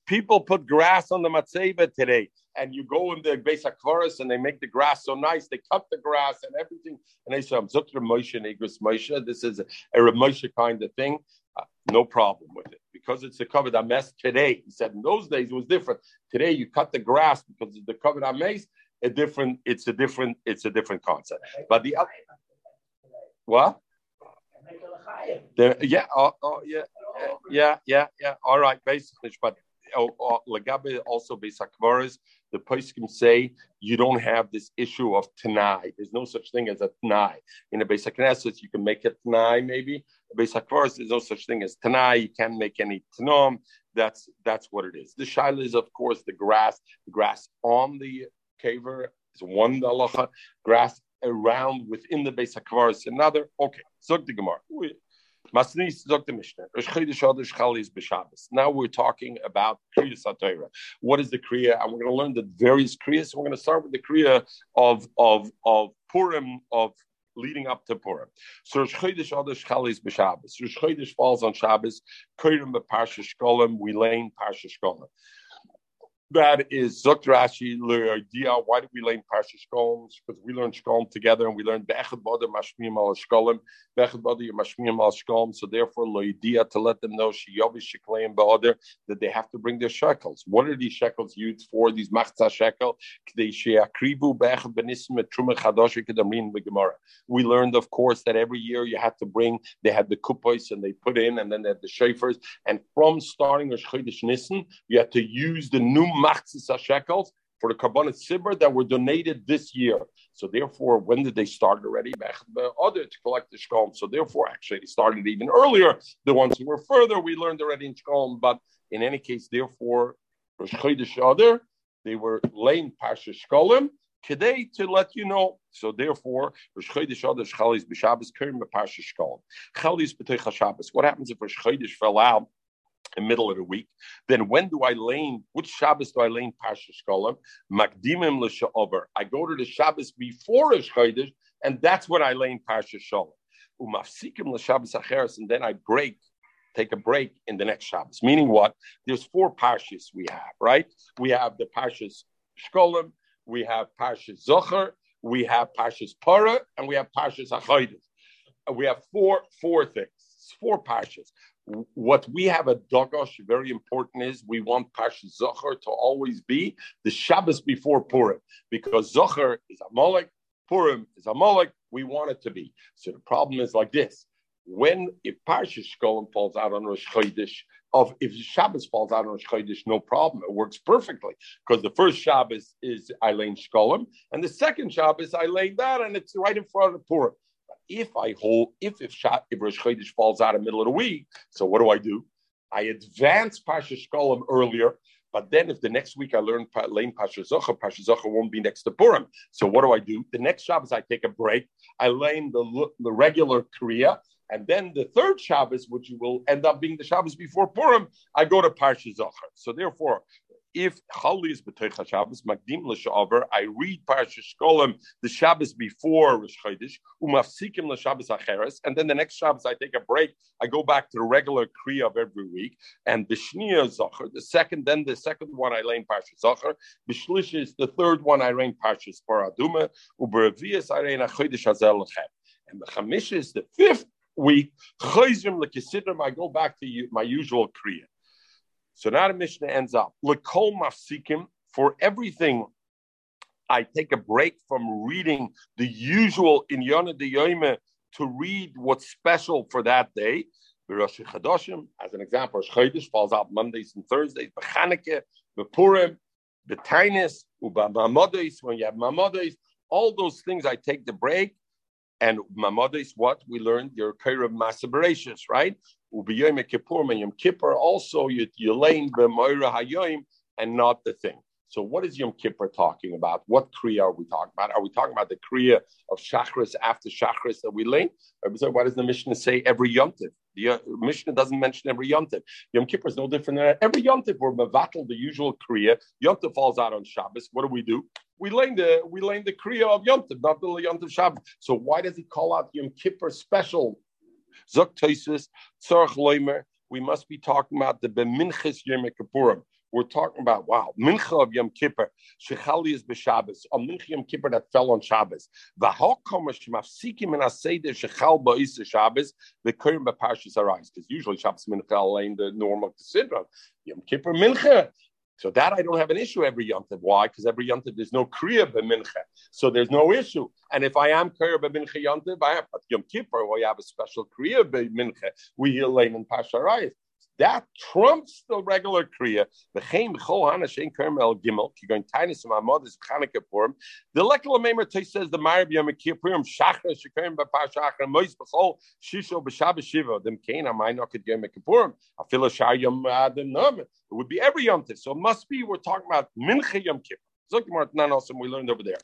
people put grass on the matzeva today, and you go in the Beis Hakvaris and they make the grass so nice. They cut the grass and everything, and they say, "I'm Zukter Moshe and Igris Moshe. This is a, a Moshe kind of thing." Uh, no problem with it because it's a covered ames today. He said in those days it was different. Today you cut the grass because it's the covered ames. A different, it's a different, it's a different concept. But the other, what? The, yeah, oh, oh, yeah, uh, yeah, yeah, yeah. All right, basically, but Oh, oh, Lagabe also Besakvaras, the Poskim say you don't have this issue of Tanai. There's no such thing as a Tanai. In a Besak Knesset, you can make a Tanai maybe. Besakvaras, there's no such thing as Tanai. You can't make any Tanom. That's that's what it is. The Shaila is, of course, the grass, the grass on the caver is one halacha, grass around within the is another. Okay, zog the Gemara. Now we're talking about Kriya Satira. What is the Kriya? And we're going to learn the various Kriyas. We're going to start with the Kriya of of of Purim of leading up to Purim. So Rosh Chodesh Adosh Chalis b'Shabbos. Rosh Chodesh falls on Shabbos. Kurim b'Parsha Shkolim. We lane Parsha Shkolim. That is Zukt Rashi idea. Why did we learn Parsha Shkolm? Because we learned Shkolm together and we learned Be'echad Bada Mashmiyim al Shkolm, Be'echad Bada Mashmiyim al Shkolm. So therefore, idea to let them know Shiyovi Shekleim Ba'ader that they have to bring their shekels. What are these shekels used for? These Machza Shekel, Kdei Sheakrivu Be'echad Benisim Truma Chadosh Kedamrin B'Gemara. We learned, of course, that every year you had to bring, they had the kupos and they put in, and then they had the shafers. And from starting Rosh Chodesh Nissen, you had to use the new shekels for the carbonate sibber that were donated this year. So therefore, when did they start already? Other to collect the shkolm. So therefore, actually, they started even earlier. The ones who were further, we learned already in shkolm. But in any case, therefore, Rosh Chodesh Adar, they were laying Pasha Shkolim. Today to let you know. So therefore, Rosh Chodesh Adar Chalis b'Shabbos Kirim b'Pasha Shkolim. Chalis b'Teicha. What happens if Rosh fell out? The middle of the week. Then when do I lane? Which Shabbos do I lane Pasha Shkolim? Makdimim l'sha'over. I go to the Shabbos before Chodesh, and that's when I lane Pasha Shalom. Umafsikim l'Shabbos acheres, and then I break, take a break in the next Shabbos. Meaning what? There's four Pashas we have, right? We have the Pashas Shkolim, we have Pashas Zocher, we have Pashas Para, and we have Pashas Achoides. We have four four things, four Pashas what we have at Dogosh, very important is we want Pash Zocher to always be the Shabbos before Purim, because Zocher is a Amalek, Purim is a Amalek, we want it to be. So the problem is like this. When if Parsha Shkolim falls out on Rosh Chodesh, of if Shabbos falls out on Rosh Chodesh, no problem. It works perfectly because the first Shabbos is Eileen Shkolim, and the second Shabbos I lay that, and it's right in front of Purim if I hold, if if, if Rosh Chodesh falls out in the middle of the week, so what do I do? I advance Pasha Shkolim earlier, but then if the next week I learn Lane Pasha Zocha, Pasha Zocha won't be next to Purim. So what do I do? The next Shabbos I take a break. I lane the, the regular Kriya, and then the third Shabbos, which will end up being the Shabbos before Purim, I go to Parsha Zocher. So therefore, if Chali is B'toicha Shabbos, Magdim L'Shaver, I read Parashat Shkolim the Shabbos before Rosh Chodesh, Umafsikim L'Shabbos Acheres, and then the next Shabbos I take a break, I go back to the regular Kriya of every week, and B'Shnia Zocher, the second, then the second one I lane Parashat Zocher, B'Shlish is the third one I lane Parashat Paraduma, Uberevias I lane Achodesh Hazel and the Chamish is the fifth week, Chayzim L'Kisidrim, I go back to my usual Kriya. So now the Mishnah ends up lekol mafsikim for everything. I take a break from reading the usual in Yonah de to read what's special for that day. Rosh Chadoshim, as an example, Rosh Chodesh falls out Mondays and Thursdays. Bechaneke, Bepurim, Betainis, Ubamamodes, when you have Mamodes, all those things I take the break. And Mamodes, what we learned, your Kairav Masaberatius, right? Ubiyom Kippur, Yom Kippur, also you Yelain B'Moira Hayoim, and not the thing. So, what is Yom Kippur talking about? What Kriya are we talking about? Are we talking about the Kriya of Shachris after Shachris that we link? Why does the Mishnah say every Yom The uh, Mishnah doesn't mention every Yom Yom Kippur is no different than every Yom We're Mavatal, the usual Kriya. Yom falls out on Shabbos. What do we do? We lane the we lane the Kriya of Yom not the Yom Shabbos. So why does he call out Yom Kippur special Zok Toisus, Tzarech Loimer, we must be talking about the Beminchis Yom Kippurim. We're talking about wow, Mincha of Yom Kippur, Shechali is b'Shabbos, a Mincha Yom Kippur that fell on Shabbos. V'hakomash mafsikim in aseder shechal ba'is Shabbos v'kurim b'parshas arais. Because usually Shabbos Mincha lane the normal consider Yom Kippur Mincha. So that I don't have an issue every yontiv. Why? Because every yontiv there's no kriya b'mincha, so there's no issue. And if I am kriya b'mincha yontiv, I have Yom Kippur, you have a special kriya b'mincha, we hear lane and pasharayis. That trumps the regular kriya. V'chein b'chol hana shein kermel gimel ki going tainis my mother's Chanukah purim. The lekala meimer says the Marib Yom Kippurim shachar shekarim b'par shachar mois b'chol shisho b'shabbos shiva them kain amay could Yom Kippurim afilo shar Yom Adam It would be every Yom Tiv. So it must be we're talking about mincha Yom Kippur. We learned over there.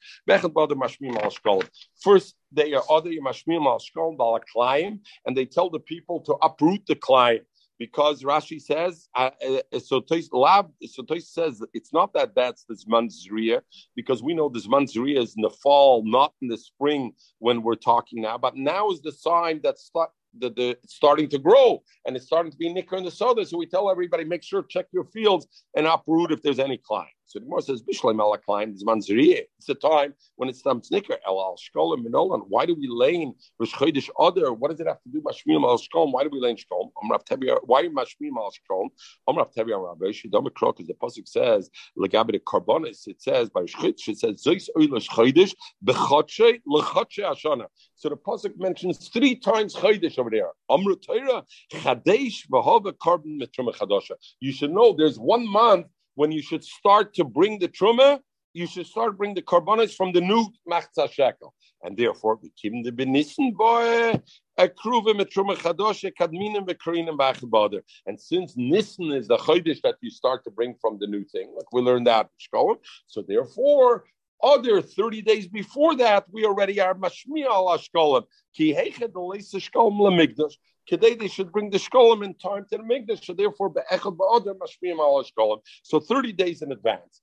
First, they are other mashmim al and they tell the people to uproot the client because Rashi says uh, uh, so lab so says it's not that that's the this manzriya because we know the this manzriya is in the fall, not in the spring when we're talking now. But now is the sign that start the, the it's starting to grow and it's starting to be nicker in the soda. So we tell everybody make sure check your fields and uproot if there's any climb. So the Gemara says, Bishleim ala klein, It's the time when it's time snicker, el al shkolim minolan. Why do we lane Rosh other? What does it have to do mashmim al shkolim? Why do we lane? Am Tebia, why mashmim al shkolim? Am Rav Tebia Rav Eishi, Dom Krok, as the Pasuk says, legabe the karbonis, it says, by Rosh it says, Zois oilosh Chodesh, bechotche, lechoche ashana. So the Pasuk mentions three times Chodesh over there. Amru Torah, chadesh v'hava carbon mitruma chadosha. You should know there's one month when you should start to bring the truma, you should start bring the carbonates from the new machzah shekel. And therefore, we keep the benissen boy a kruve mit truma chadoshe kadminen vekrinim b'achabader. And since Nissen is the chodesh that you start to bring from the new thing, like we learned that in so therefore, other 30 days before that, we already are mashmiya al ashkolim. Ki heched leisa shkolim lemigdash. Today they should bring the shkolim in time to the Migdash. So therefore, be'echad ba'odar mashmiyim al shkolim. So 30 days in advance.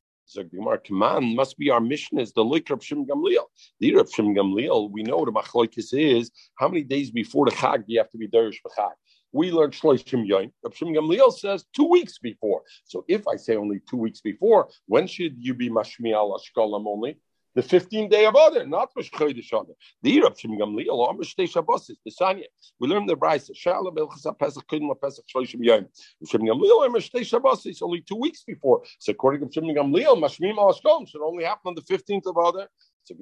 Gemara command must be our mission is the Lik of Shim Gamliel. The of Shim Gamliel, we know what the Machloikis is how many days before the Chag do you have to be Derish B'Chag? We learned Shloishim Yoin. Rav Gamliel says two weeks before. So if I say only two weeks before, when should you be Mashmi al Ashkolam only? the 15th day of Adar, not Rosh Chodesh Adar. The year of Shim Gamliel, or Mishtei Shabbosis, the Sanya. We learn the Brisa. Shalom Belchasa Pesach Kudim Pesach Shloshim Yom. Shim Gamliel or Mishtei Shabbosis, only two weeks before. So according to Shim Gamliel, Mashmim Al Shkom should only happen on the 15th of Adar. Since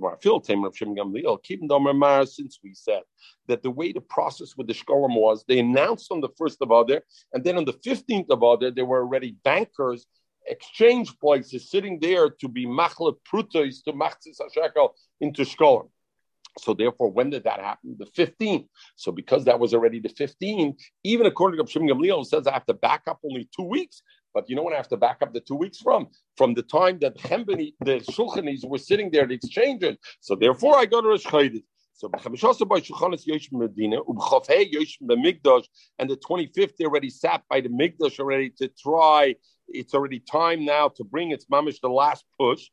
we said that the way the process with the Shkolim was, they announced on the first of Adar, and then on the 15th of Adar, there were already bankers exchange places sitting there to be machle prutos to machzis hashekel into shkolim. So therefore, when did that happen? The 15th. So because that was already the 15th, even according to Shimon Gamliel, says I have to back up only two weeks. But you know when I have to back up the two weeks from? From the time that Chembeni, the Shulchanis were sitting there, the exchanges. So therefore, I go to Rosh Chodesh. So Medina, and the 25th they already sat by the Migdash already to try it's already time now to bring its mamish the last push.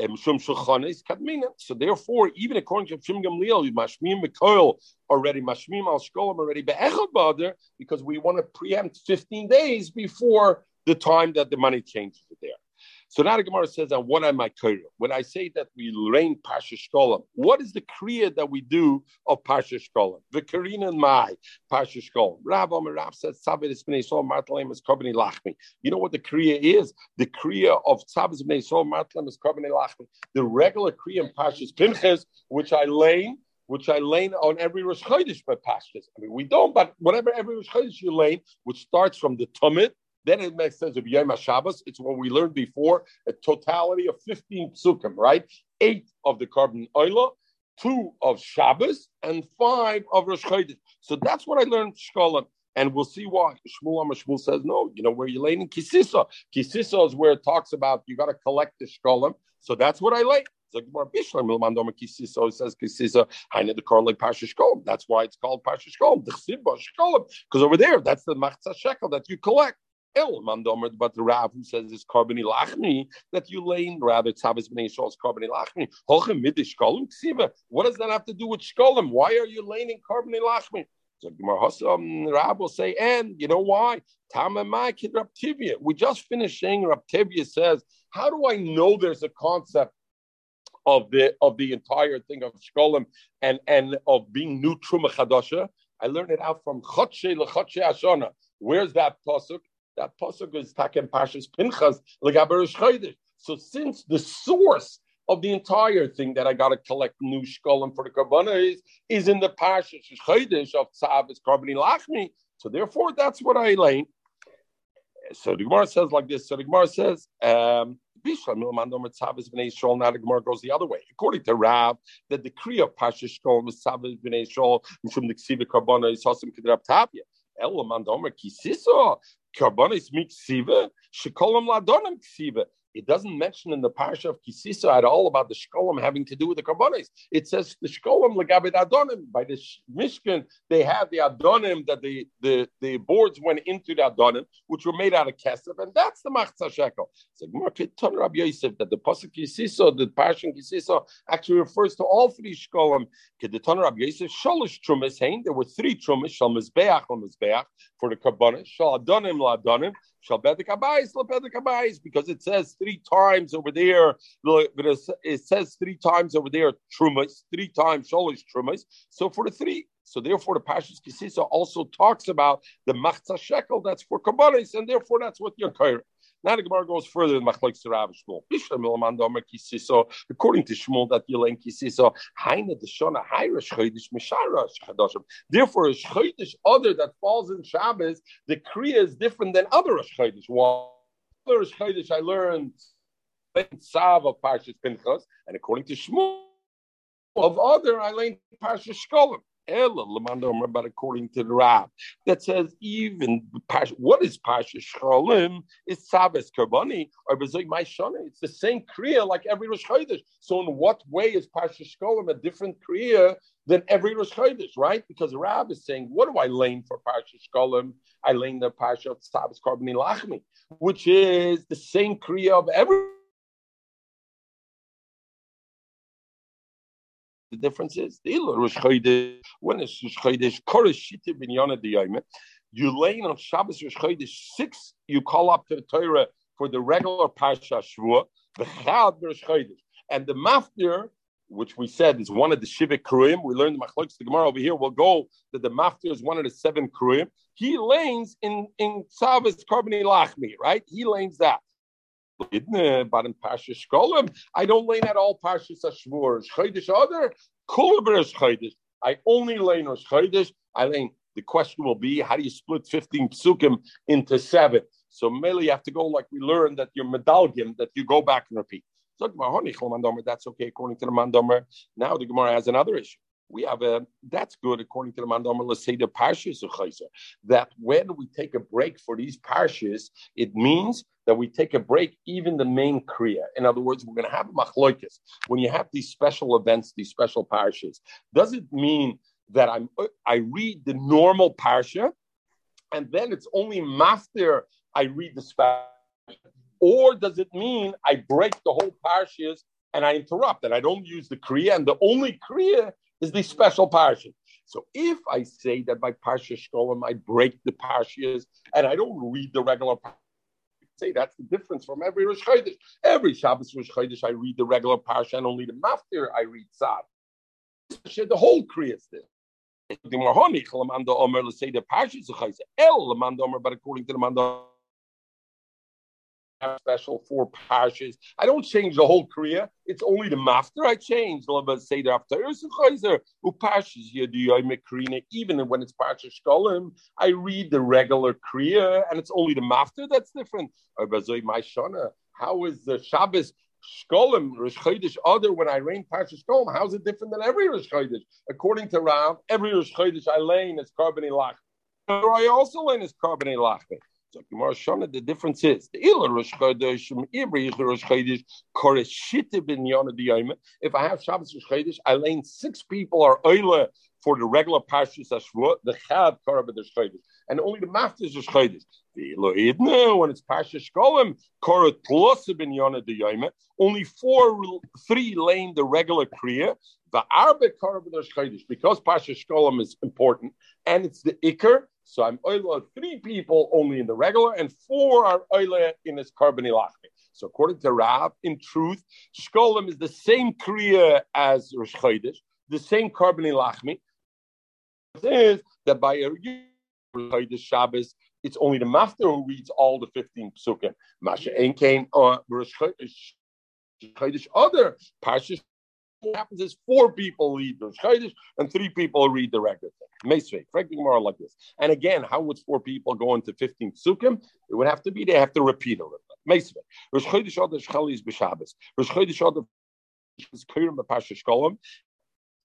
Um, Kademina. So therefore, even according to Shim Gamliel, Mashmim Mikoil already, Mashmim Al Shkolim already because we want to preempt 15 days before the time that the money changes there. So now the Gemara says, "And what am I kriya?" When I say that we rain Pasha Shkolam, what is the kriya that we do of Pasha Shkolam? The Karina and my Pasha Shkolam. Rav Rav says, "Sabit Bnei Sol Martalem is Karbani Lachmi." You know what the kriya is? The kriya of Sabit Bnei Sol Martalem is Karbani Lachmi. The regular kriya in Pasha's Pinchas, which I lane which I lane on every Rosh Chodesh by pastures. I mean, we don't, but whatever every Rosh Chodesh you lane, which starts from the Tumit, then it makes sense of Yom HaShabbos. It's what we learned before, a totality of 15 psukim, right? Eight of the carbon oila, two of Shabbos, and five of Rosh Chodesh. So that's what I learned Shkolim. And we'll see why. Shmuel Shmuel says, no, you know, where you're laying in Kisisa. Kisisa is where it talks about you got to collect the Shkolim. So that's what I lay. So it says Kisisa, Haina the Korle Pasha Shkolim. That's why it's called Pasha Shkolim. Because over there, that's the Machzah Shekel that you collect. El mandomer, but the Rav who says it's carboni lachmi that you lay rather tzavas bnei shal's carboni lachmi. Holchem midish shkolim ksiva. What does that have to do with shkolim? Why are you laying in carboni lachmi? So Gemara Rab will say, and you know why? Tamamai kid Raptivia. We just finished saying Raptivia says, how do I know there's a concept of the of the entire thing of shkolim and and of being new truma? I learned it out from Chotshe leChotshe Ashana. Where's that pasuk? That pasuk is taken Pashas Pinchas legaber Chodesh. So since the source of the entire thing that I got to collect new shkolim for the karbana is, is in the Pashas Chodesh of Tzav is Karbani Lachmi. So therefore, that's what I lay. So the Gemara says like this. So the Gemara says, um, now the Gemara goes the other way. According to Rav, the decree of Pasha Shkol was Tzavis B'nei Shol Mishum Niksiva Karbona is Hasim Kedrab Tavia. Ela Mandomer Kisiso Karbona is Miksiva Shekolam Ladonim Ksiva. It doesn't mention in the parsha of Kisisa at all about the shkolim having to do with the karbonis. It says the shkolim legabed adonim. By the Mishkan, they have the adonim that the, the, the boards went into the adonim, which were made out of kesef, and that's the machzah shekel. It's like Ton Rabbi Yosef that the pasuk Kisisa, the parsha Kisisa, actually refers to all three shkolim. Kedeton Rabbi Yosef sholish trumas hain. There were three trumas shal mizbeach for the karbonis shal adonim la adonim shall bedek abayis because it says three times over there. It says three times over there trumas, three times sholish trumas. So for the three, so therefore the Pashas Kisisa also talks about the machzah shekel that's for kabbalis, and therefore that's what you're carrying. Now the Gemara goes further than Machlek Sarav Shmuel. According to Shmuel, that Yelain Kisiso, Haina Deshona Hairish Chodesh Mishara Chadashim. Therefore, a Chodesh other that falls in Shabbos, the Kriya is different than other Rosh Chodesh. One other Rosh I learned Sav of Parshas Pinchas, and according to Shmuel, of other I learned Parshas Shkolim. But according to the Rab, that says even what is Pasha Shalim is Sabbath Karbani or Bezoy My It's the same Kriya like every Rosh Chodesh. So in what way is Pasha Shalim a different Kriya than every Rosh Chodesh, right? Because the Rab is saying, what do I lane for Pasha Shalim? I lane the Pasha of Sabbath Karbani Lachmi, which is the same Kriya of every The difference is the Rosh Chodesh when it's Rosh Chodesh Koreshita Binyana Diyayim. You lay on Shabbos Rosh Chodesh six. You call up to the Torah for the regular Parsha Shvuah. The Chad Rosh Chodesh and the Maftir, which we said is one of the Shivik Kruyim. We learned the Machlokes the Gemara over here. We'll go that the Maftir is one of the seven Kruyim. He lanes in in Shabbos Karbani Lachmi, right? He lanes that. But in Pasha Shkolim, I don't lane at all Pashas Ashvur. Chodesh other, Kulaber Chodesh. I only lane Rosh Chodesh. I lane. The question will be, how do you split 15 psukim into seven? So mainly you have to go like we learned that you're medalgim, that you go back and repeat. That's okay according to the mandomer. Now the Gemara has another issue we have a that's good according to the Mandama let's say the parshas that when we take a break for these parshas, it means that we take a break even the main kriya. In other words, we're going to have machloikis when you have these special events, these special parshas. Does it mean that I'm I read the normal parsha, and then it's only master I read the special, or does it mean I break the whole parshas and I interrupt and I don't use the kriya, and the only kriya is the special parsha. So if I say that by parsha shkolim I break the parshas and I don't read the regular say that's the difference from every Rosh Chodesh. Every Shabbos Rosh Chodesh I read the regular parsha and only the maftir I read Sav. The whole kriya is there. The Mahoni, Omer, let's say the parsha is a El, but according to the Mando special four parshas. I don't change the whole Kriya. It's only the master I change. Say after even when it's parsha shkolim, I read the regular Kriya, and it's only the master that's different. How is the Shabbos Shkolim, Rosh Chodesh, other when I rain Parsha Shkolim, how is it different than every Rosh Chodesh? According to Rav, every Rosh Chodesh I lane is carbon Lach. I also lane is carbon. So Shana, the difference is the Ila Rosh Chodesh Ibri Rosh Chodesh Koreshite bin Yonah Diyayim. If I have Shabbos Rosh Chodesh, I lane six people are Oila for the regular Parshas Ashvot, the Chad Korab Rosh Chodesh, and only the Masters Rosh Chodesh. The Elohidna, when it's Parshas Shkolim, Korah plus bin Yonah Diyayim. Only four, three lane the regular Kriya. The Arbe Korab Rosh Chodesh, because Parshas Shkolim is important and it's the Iker. So I'm oila three people only in the regular, and four are oila in his carbon So according to Rav, in truth, shkolim is the same kriya as Rosh Chodesh, the same carbon lachmi. Is that by a Chodesh Shabbos, it's only the master who reads all the 15 psukim. Masha Enkain uh, or Rosh Chodesh other Parshas what happens is four people read the Chodesh and three people read the regular thing. Mesvei, frankly, more like this. And again, how would four people go into 15 sukkim? It would have to be, they have to repeat a little bit. Mesvei. Rosh Chodesh Adar Shchali is B'Shabbos. Rosh Chodesh Adar is Kirim B'Pasha Shkolim.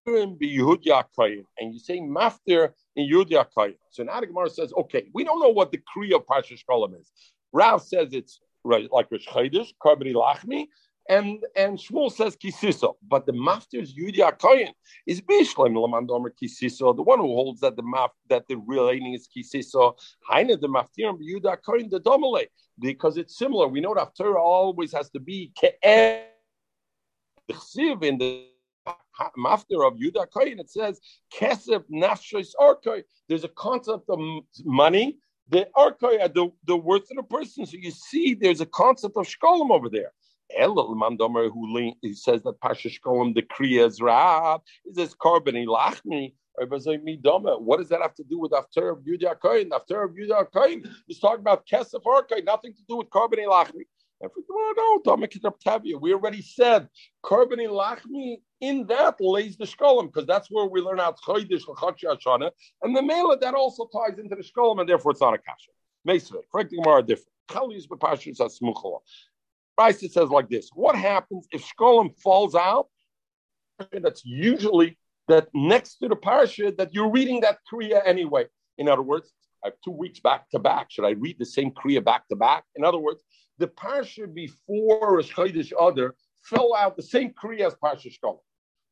And you say mafter in Yud So now the Gemara says, okay, we don't know what the Kriya of Pasha Shkolim is. Rav says it's right, like Rosh Chodesh, Lachmi, and and Shmuel says kisiso, but the mafter's Yudi Akoyin is Bishlam Lamandomer kisiso, the one who holds that the maf that the relating is kisiso. Haina the maftir Yudi Akoyin the domale because it's similar. We know that Torah always has to be ke'eh in the mafter of Yudah Koyin, it says kesef nafshos arkoy. There's a concept of money, the arkoy, the, the worth of the person. So you see, there's a concept of shkolim over there. Mandomer who he says that Pasha Shkolim the Kriya is Raab, is this Karbani Lachmi. What does that have to do with After of Yudah Koyin? After of Yudah Koyin He's talking about Kesef Arkai, nothing to do with Karbani Lachmi. Oh, we already said Karbani Lachmi in that lays the Shkolim, because that's where we learn out Chodesh L'Chotchi and the Mela that also ties into the Shkolim, and therefore it's not a Kasha. Mesvei, correcting Gemara different. Brisa says like this: What happens if Shkolim falls out? That's usually that next to the parsha that you're reading that kriya anyway. In other words, I have two weeks back to back. Should I read the same kriya back to back? In other words, the parsha before Rosh Chodesh Adar fell out the same kriya as parsha Shkolim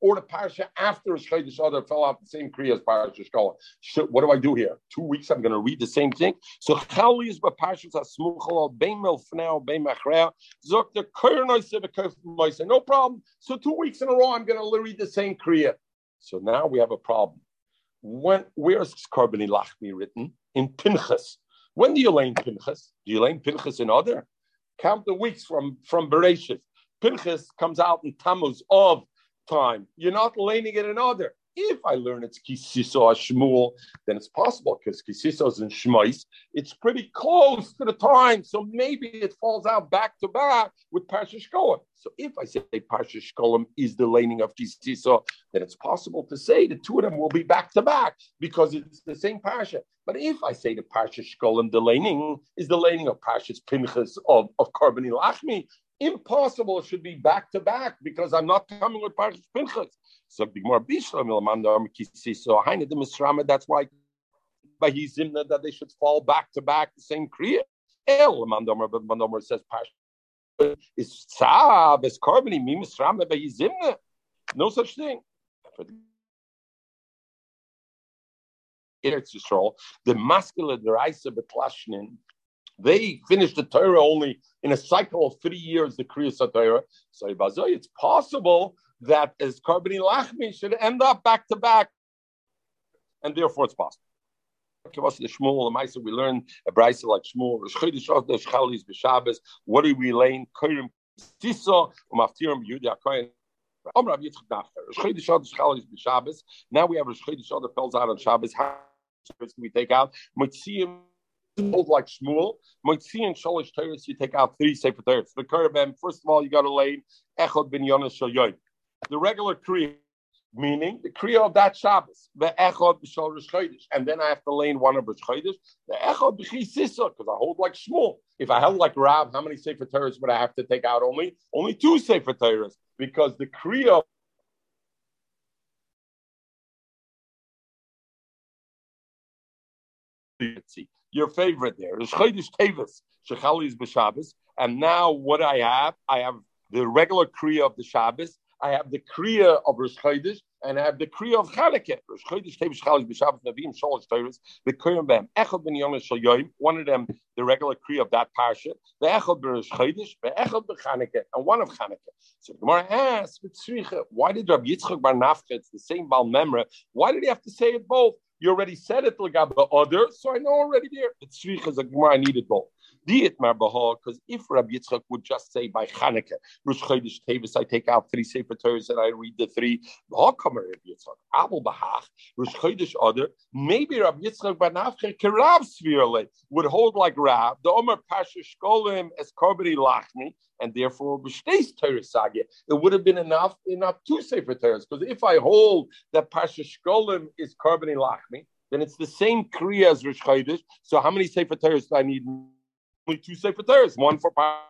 or the parsha after Chodesh Adar fell out the same kriya as parsha Shkola. So what do I do here? Two weeks I'm going to read the same thing. So Chali is b'parshas asmuchal bein melfnei bein machrea zok the koyernoise No problem. So two weeks in a row I'm going to read the same kriya. So now we have a problem. When where's Karbani Lachmi written in Pinchas? When do you lay Pinchas? Do you lay Pinchas in other? Count the weeks from from Bereshit. Pinchas comes out in Tammuz of time. You're not learning it in other. If I learn it's Kisiso Shmuel, then it's possible because Kisiso is in Shmais. It's pretty close to the time, so maybe it falls out back to back with Parsha Shkolim. So if I say Parsha Shkolim is the laning of Kisiso, then it's possible to say the two of them will be back to back because it's the same Parsha. But if I say the Parsha Shkolim, the laning is the laning of Parshas Pinchas of, of Karbani Lachmi, impossible should be back to back because I'm not coming with Parshas Pinchas. So more Bishlam so Haina the Misrama, that's why by Hizimna that they should fall back to back the same Kriya. El Mandomer, but Mandomer says Parshas is Tzab, is Karbani, Mi Misrama by Hizimna. No such thing. Eretz Yisrael, the masculine deraisa betlashnin they finished the Torah only in a cycle of three years, the Kriyas Torah. So it's possible that as Karbani Lachmi should end up back to back, and therefore it's possible. We learn a brisa like Shmuel. What are we laying? Kairim Tiso, Umaftirim Yudia Kohen. Now we have Rosh Chodesh that falls out on Shabbos. How do we take out? Hold like Shmuel. Moitzi and Shalish Teres, you take out three Sefer Teres. The Karabem, first of all, you got to lay Echod bin Yonas Shayoy. The regular Kriya, meaning the Kriya of that Shabbos, the Echod b'Shal Rosh and then I have to lay one of Rosh Chodesh, the Echod b'Chi because I hold like Shmuel. If I held like Rav, how many Sefer Teres would I have to take out? Only, only two Sefer Teres, because the Kriya your favorite there. It's Chodesh Tevis, Shechalis b'Shabbos. And now what I have, I have the regular Kriya of the Shabbos, I have the Kriya of Rosh Chodesh, and I have the Kriya of Chanukah. Rosh Chodesh Tevis, Shechalis b'Shabbos, Navim, Sholosh Kriya Bem, Echad ben Yom Shal one of them, the regular Kriya of that parsha, the Echad ben Rosh Chodesh, the Echad ben Chanukah, and one of Chanukah. So Gemara asks, why did Rabbi Yitzchak Bar Nafcha, it's the same Baal Memra, why did he have to say it both? You already said it, the other, so I know already there. It's Tzricha, a Gemara, I needed both. Diet Marbaha, because if Rabbi Yitzchak would just say by Chanukah, Rosh Chodesh Tevis, I take out three Sefer Torahs and I read the three. Hakamer Rabbi Yitzchak, Abel Bahach, Rosh Chodesh Other. Maybe Rabbi Yitzchak Banafche Kerav Svirle would hold like Rab. The Omer Pasha Shkolim as Karbari Lachmi, and therefore B'shteis Torah Sagya. It would have been enough enough two Sefer Torahs because if I hold that Pasha Shkolim is Karbari Lachmi, then it's the same Kriya as Rosh Chodesh. So how many Sefer Torahs do I need? Two Sefer Torahs, one for Pasha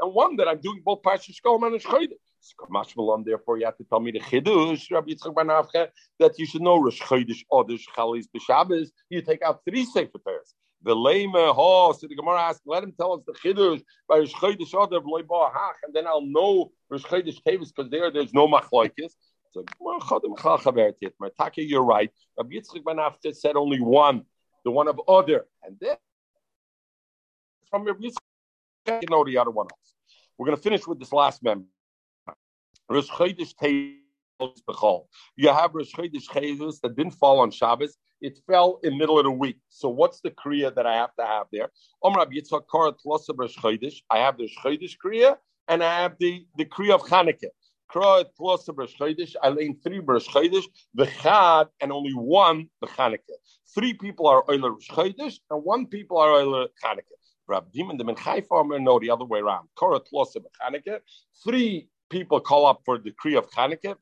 and one that I'm doing both Shkolim and Rosh Chodesh. Therefore, you have to tell me the Chidush, Rabbi Yitzchak Banavche, that you should know Rosh Chodesh, Odesh, Chalis, B'Shabbos. You take out three Sefer Torahs. The lema ho. So the Gemara asks, let him tell us the chiddush by Rosh Chodesh Adar v'loy hach, and then I'll know Rosh Chodesh Tevis because there there's no machlokes. So you're right. Rabbi Yitzchak ben After said only one, the one of Adar, and then from you know the other one. Else. We're going to finish with this last member. Rosh Chodesh. You have Rosh Chodesh Tevis that didn't fall on Shabbos it fell in middle of the week. So what's the kriya that I have to have there? I have the Shchodesh kriya and I have the, the kriya of Chanukah. I lay three Rosh Chodesh, Chad, and only one the Chanukah. Three people are Euler Rosh Chodesh and one people are Euler Chanukah. Rab Dimon the Menchai no, the other way around. Korah Tlosa Chanukah. Three people call up for the decree of Chanukah.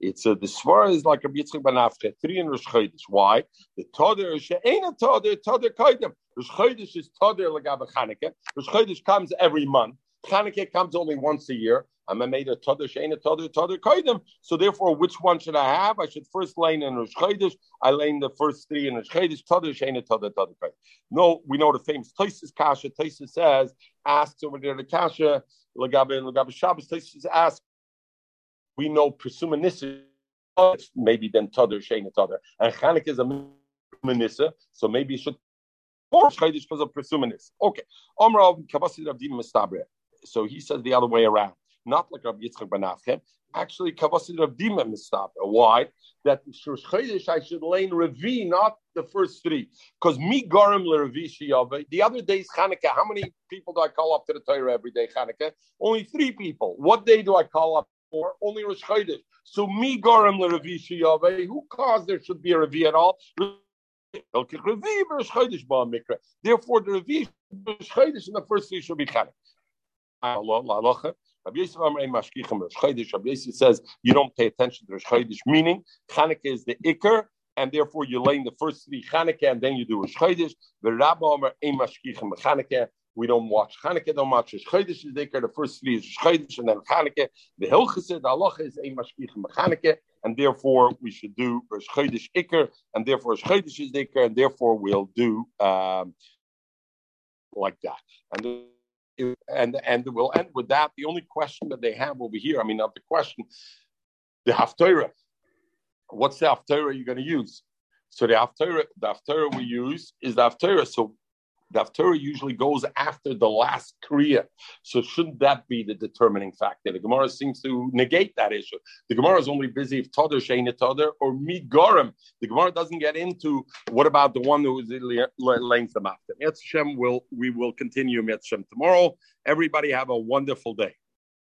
It's uh, the Svara is like Rabbi Yitzchak ben three in Rosh Chodesh. Why? The Toder she'ena Toder Toder Kodim. Rosh Chodesh is Toder legabe Chanukah. Rosh Chodesh comes every month. Chanukah comes only once a year. I'm a made a Toder she'ena Toder Toder Kodim. So therefore, which one should I have? I should first lane in Rosh Chodesh. I lane the first three in Rosh Chodesh. Toder she'ena Toder Toder Kodim. No, we know the famous Tosfos Kasha. Tosfos says, asks over there the Kasha. Lagabe and Lagabe Shabbos. Tosfos ask, we know Presumanissa, maybe then Tadr, Shein Tadr. And Chanukah is a Presumanissa, so maybe you should or Chaydish because of Presumanis. Okay. Omra Kavasid Rabdim Mistabre. So he says the other way around. Not like Rabbi Yitzchak Ben Actually, Kavasid Rabdim Mistabre. Why? That Shursh Chaydish I should lay in Revi, not the first three. Because me garim l'ravishi The other day's Hanukkah. How many people do I call up to the Torah every day? Hanukkah. Only three people. What day do I call up for? Only Rosh Chodesh. So me garim l'ravishi Who caused there should be a Ravi at all? Therefore, the Ravi Chodesh in the first three should be Hanukkah. Rabbi Yosef says you don't pay attention to Rosh Chodesh, meaning Chanukah is the Iker, and therefore you lay in the first three Chanukah, and then you do Rosh Chodesh. The Rabbi Ein Mashkichem Chanukah. We don't watch Chanukah that much. Rosh Chodesh is Iker. The first three is Rosh Chodesh, and then Chanukah. The Hilchassid, the Allah is Ein Mashkichem Chanukah, and therefore we should do Rosh Chodesh Iker, and therefore Rosh Chodesh is Iker, and therefore we'll do um, like that. And and and we'll end with that. The only question that they have over here, I mean, not the question, the Haftarah. What's the Haftarah you're going to use? So the Haftarah, the Haftarah we use is the Haftarah. So the usually goes after the last Kriya. So shouldn't that be the determining factor? The Gemara seems to negate that issue. The Gemara is only busy if Todder, Sheina Todder, or Migorim. The Gemara doesn't get into what about the one who is laying them after. Hashem will we will continue Hashem tomorrow. Everybody have a wonderful day.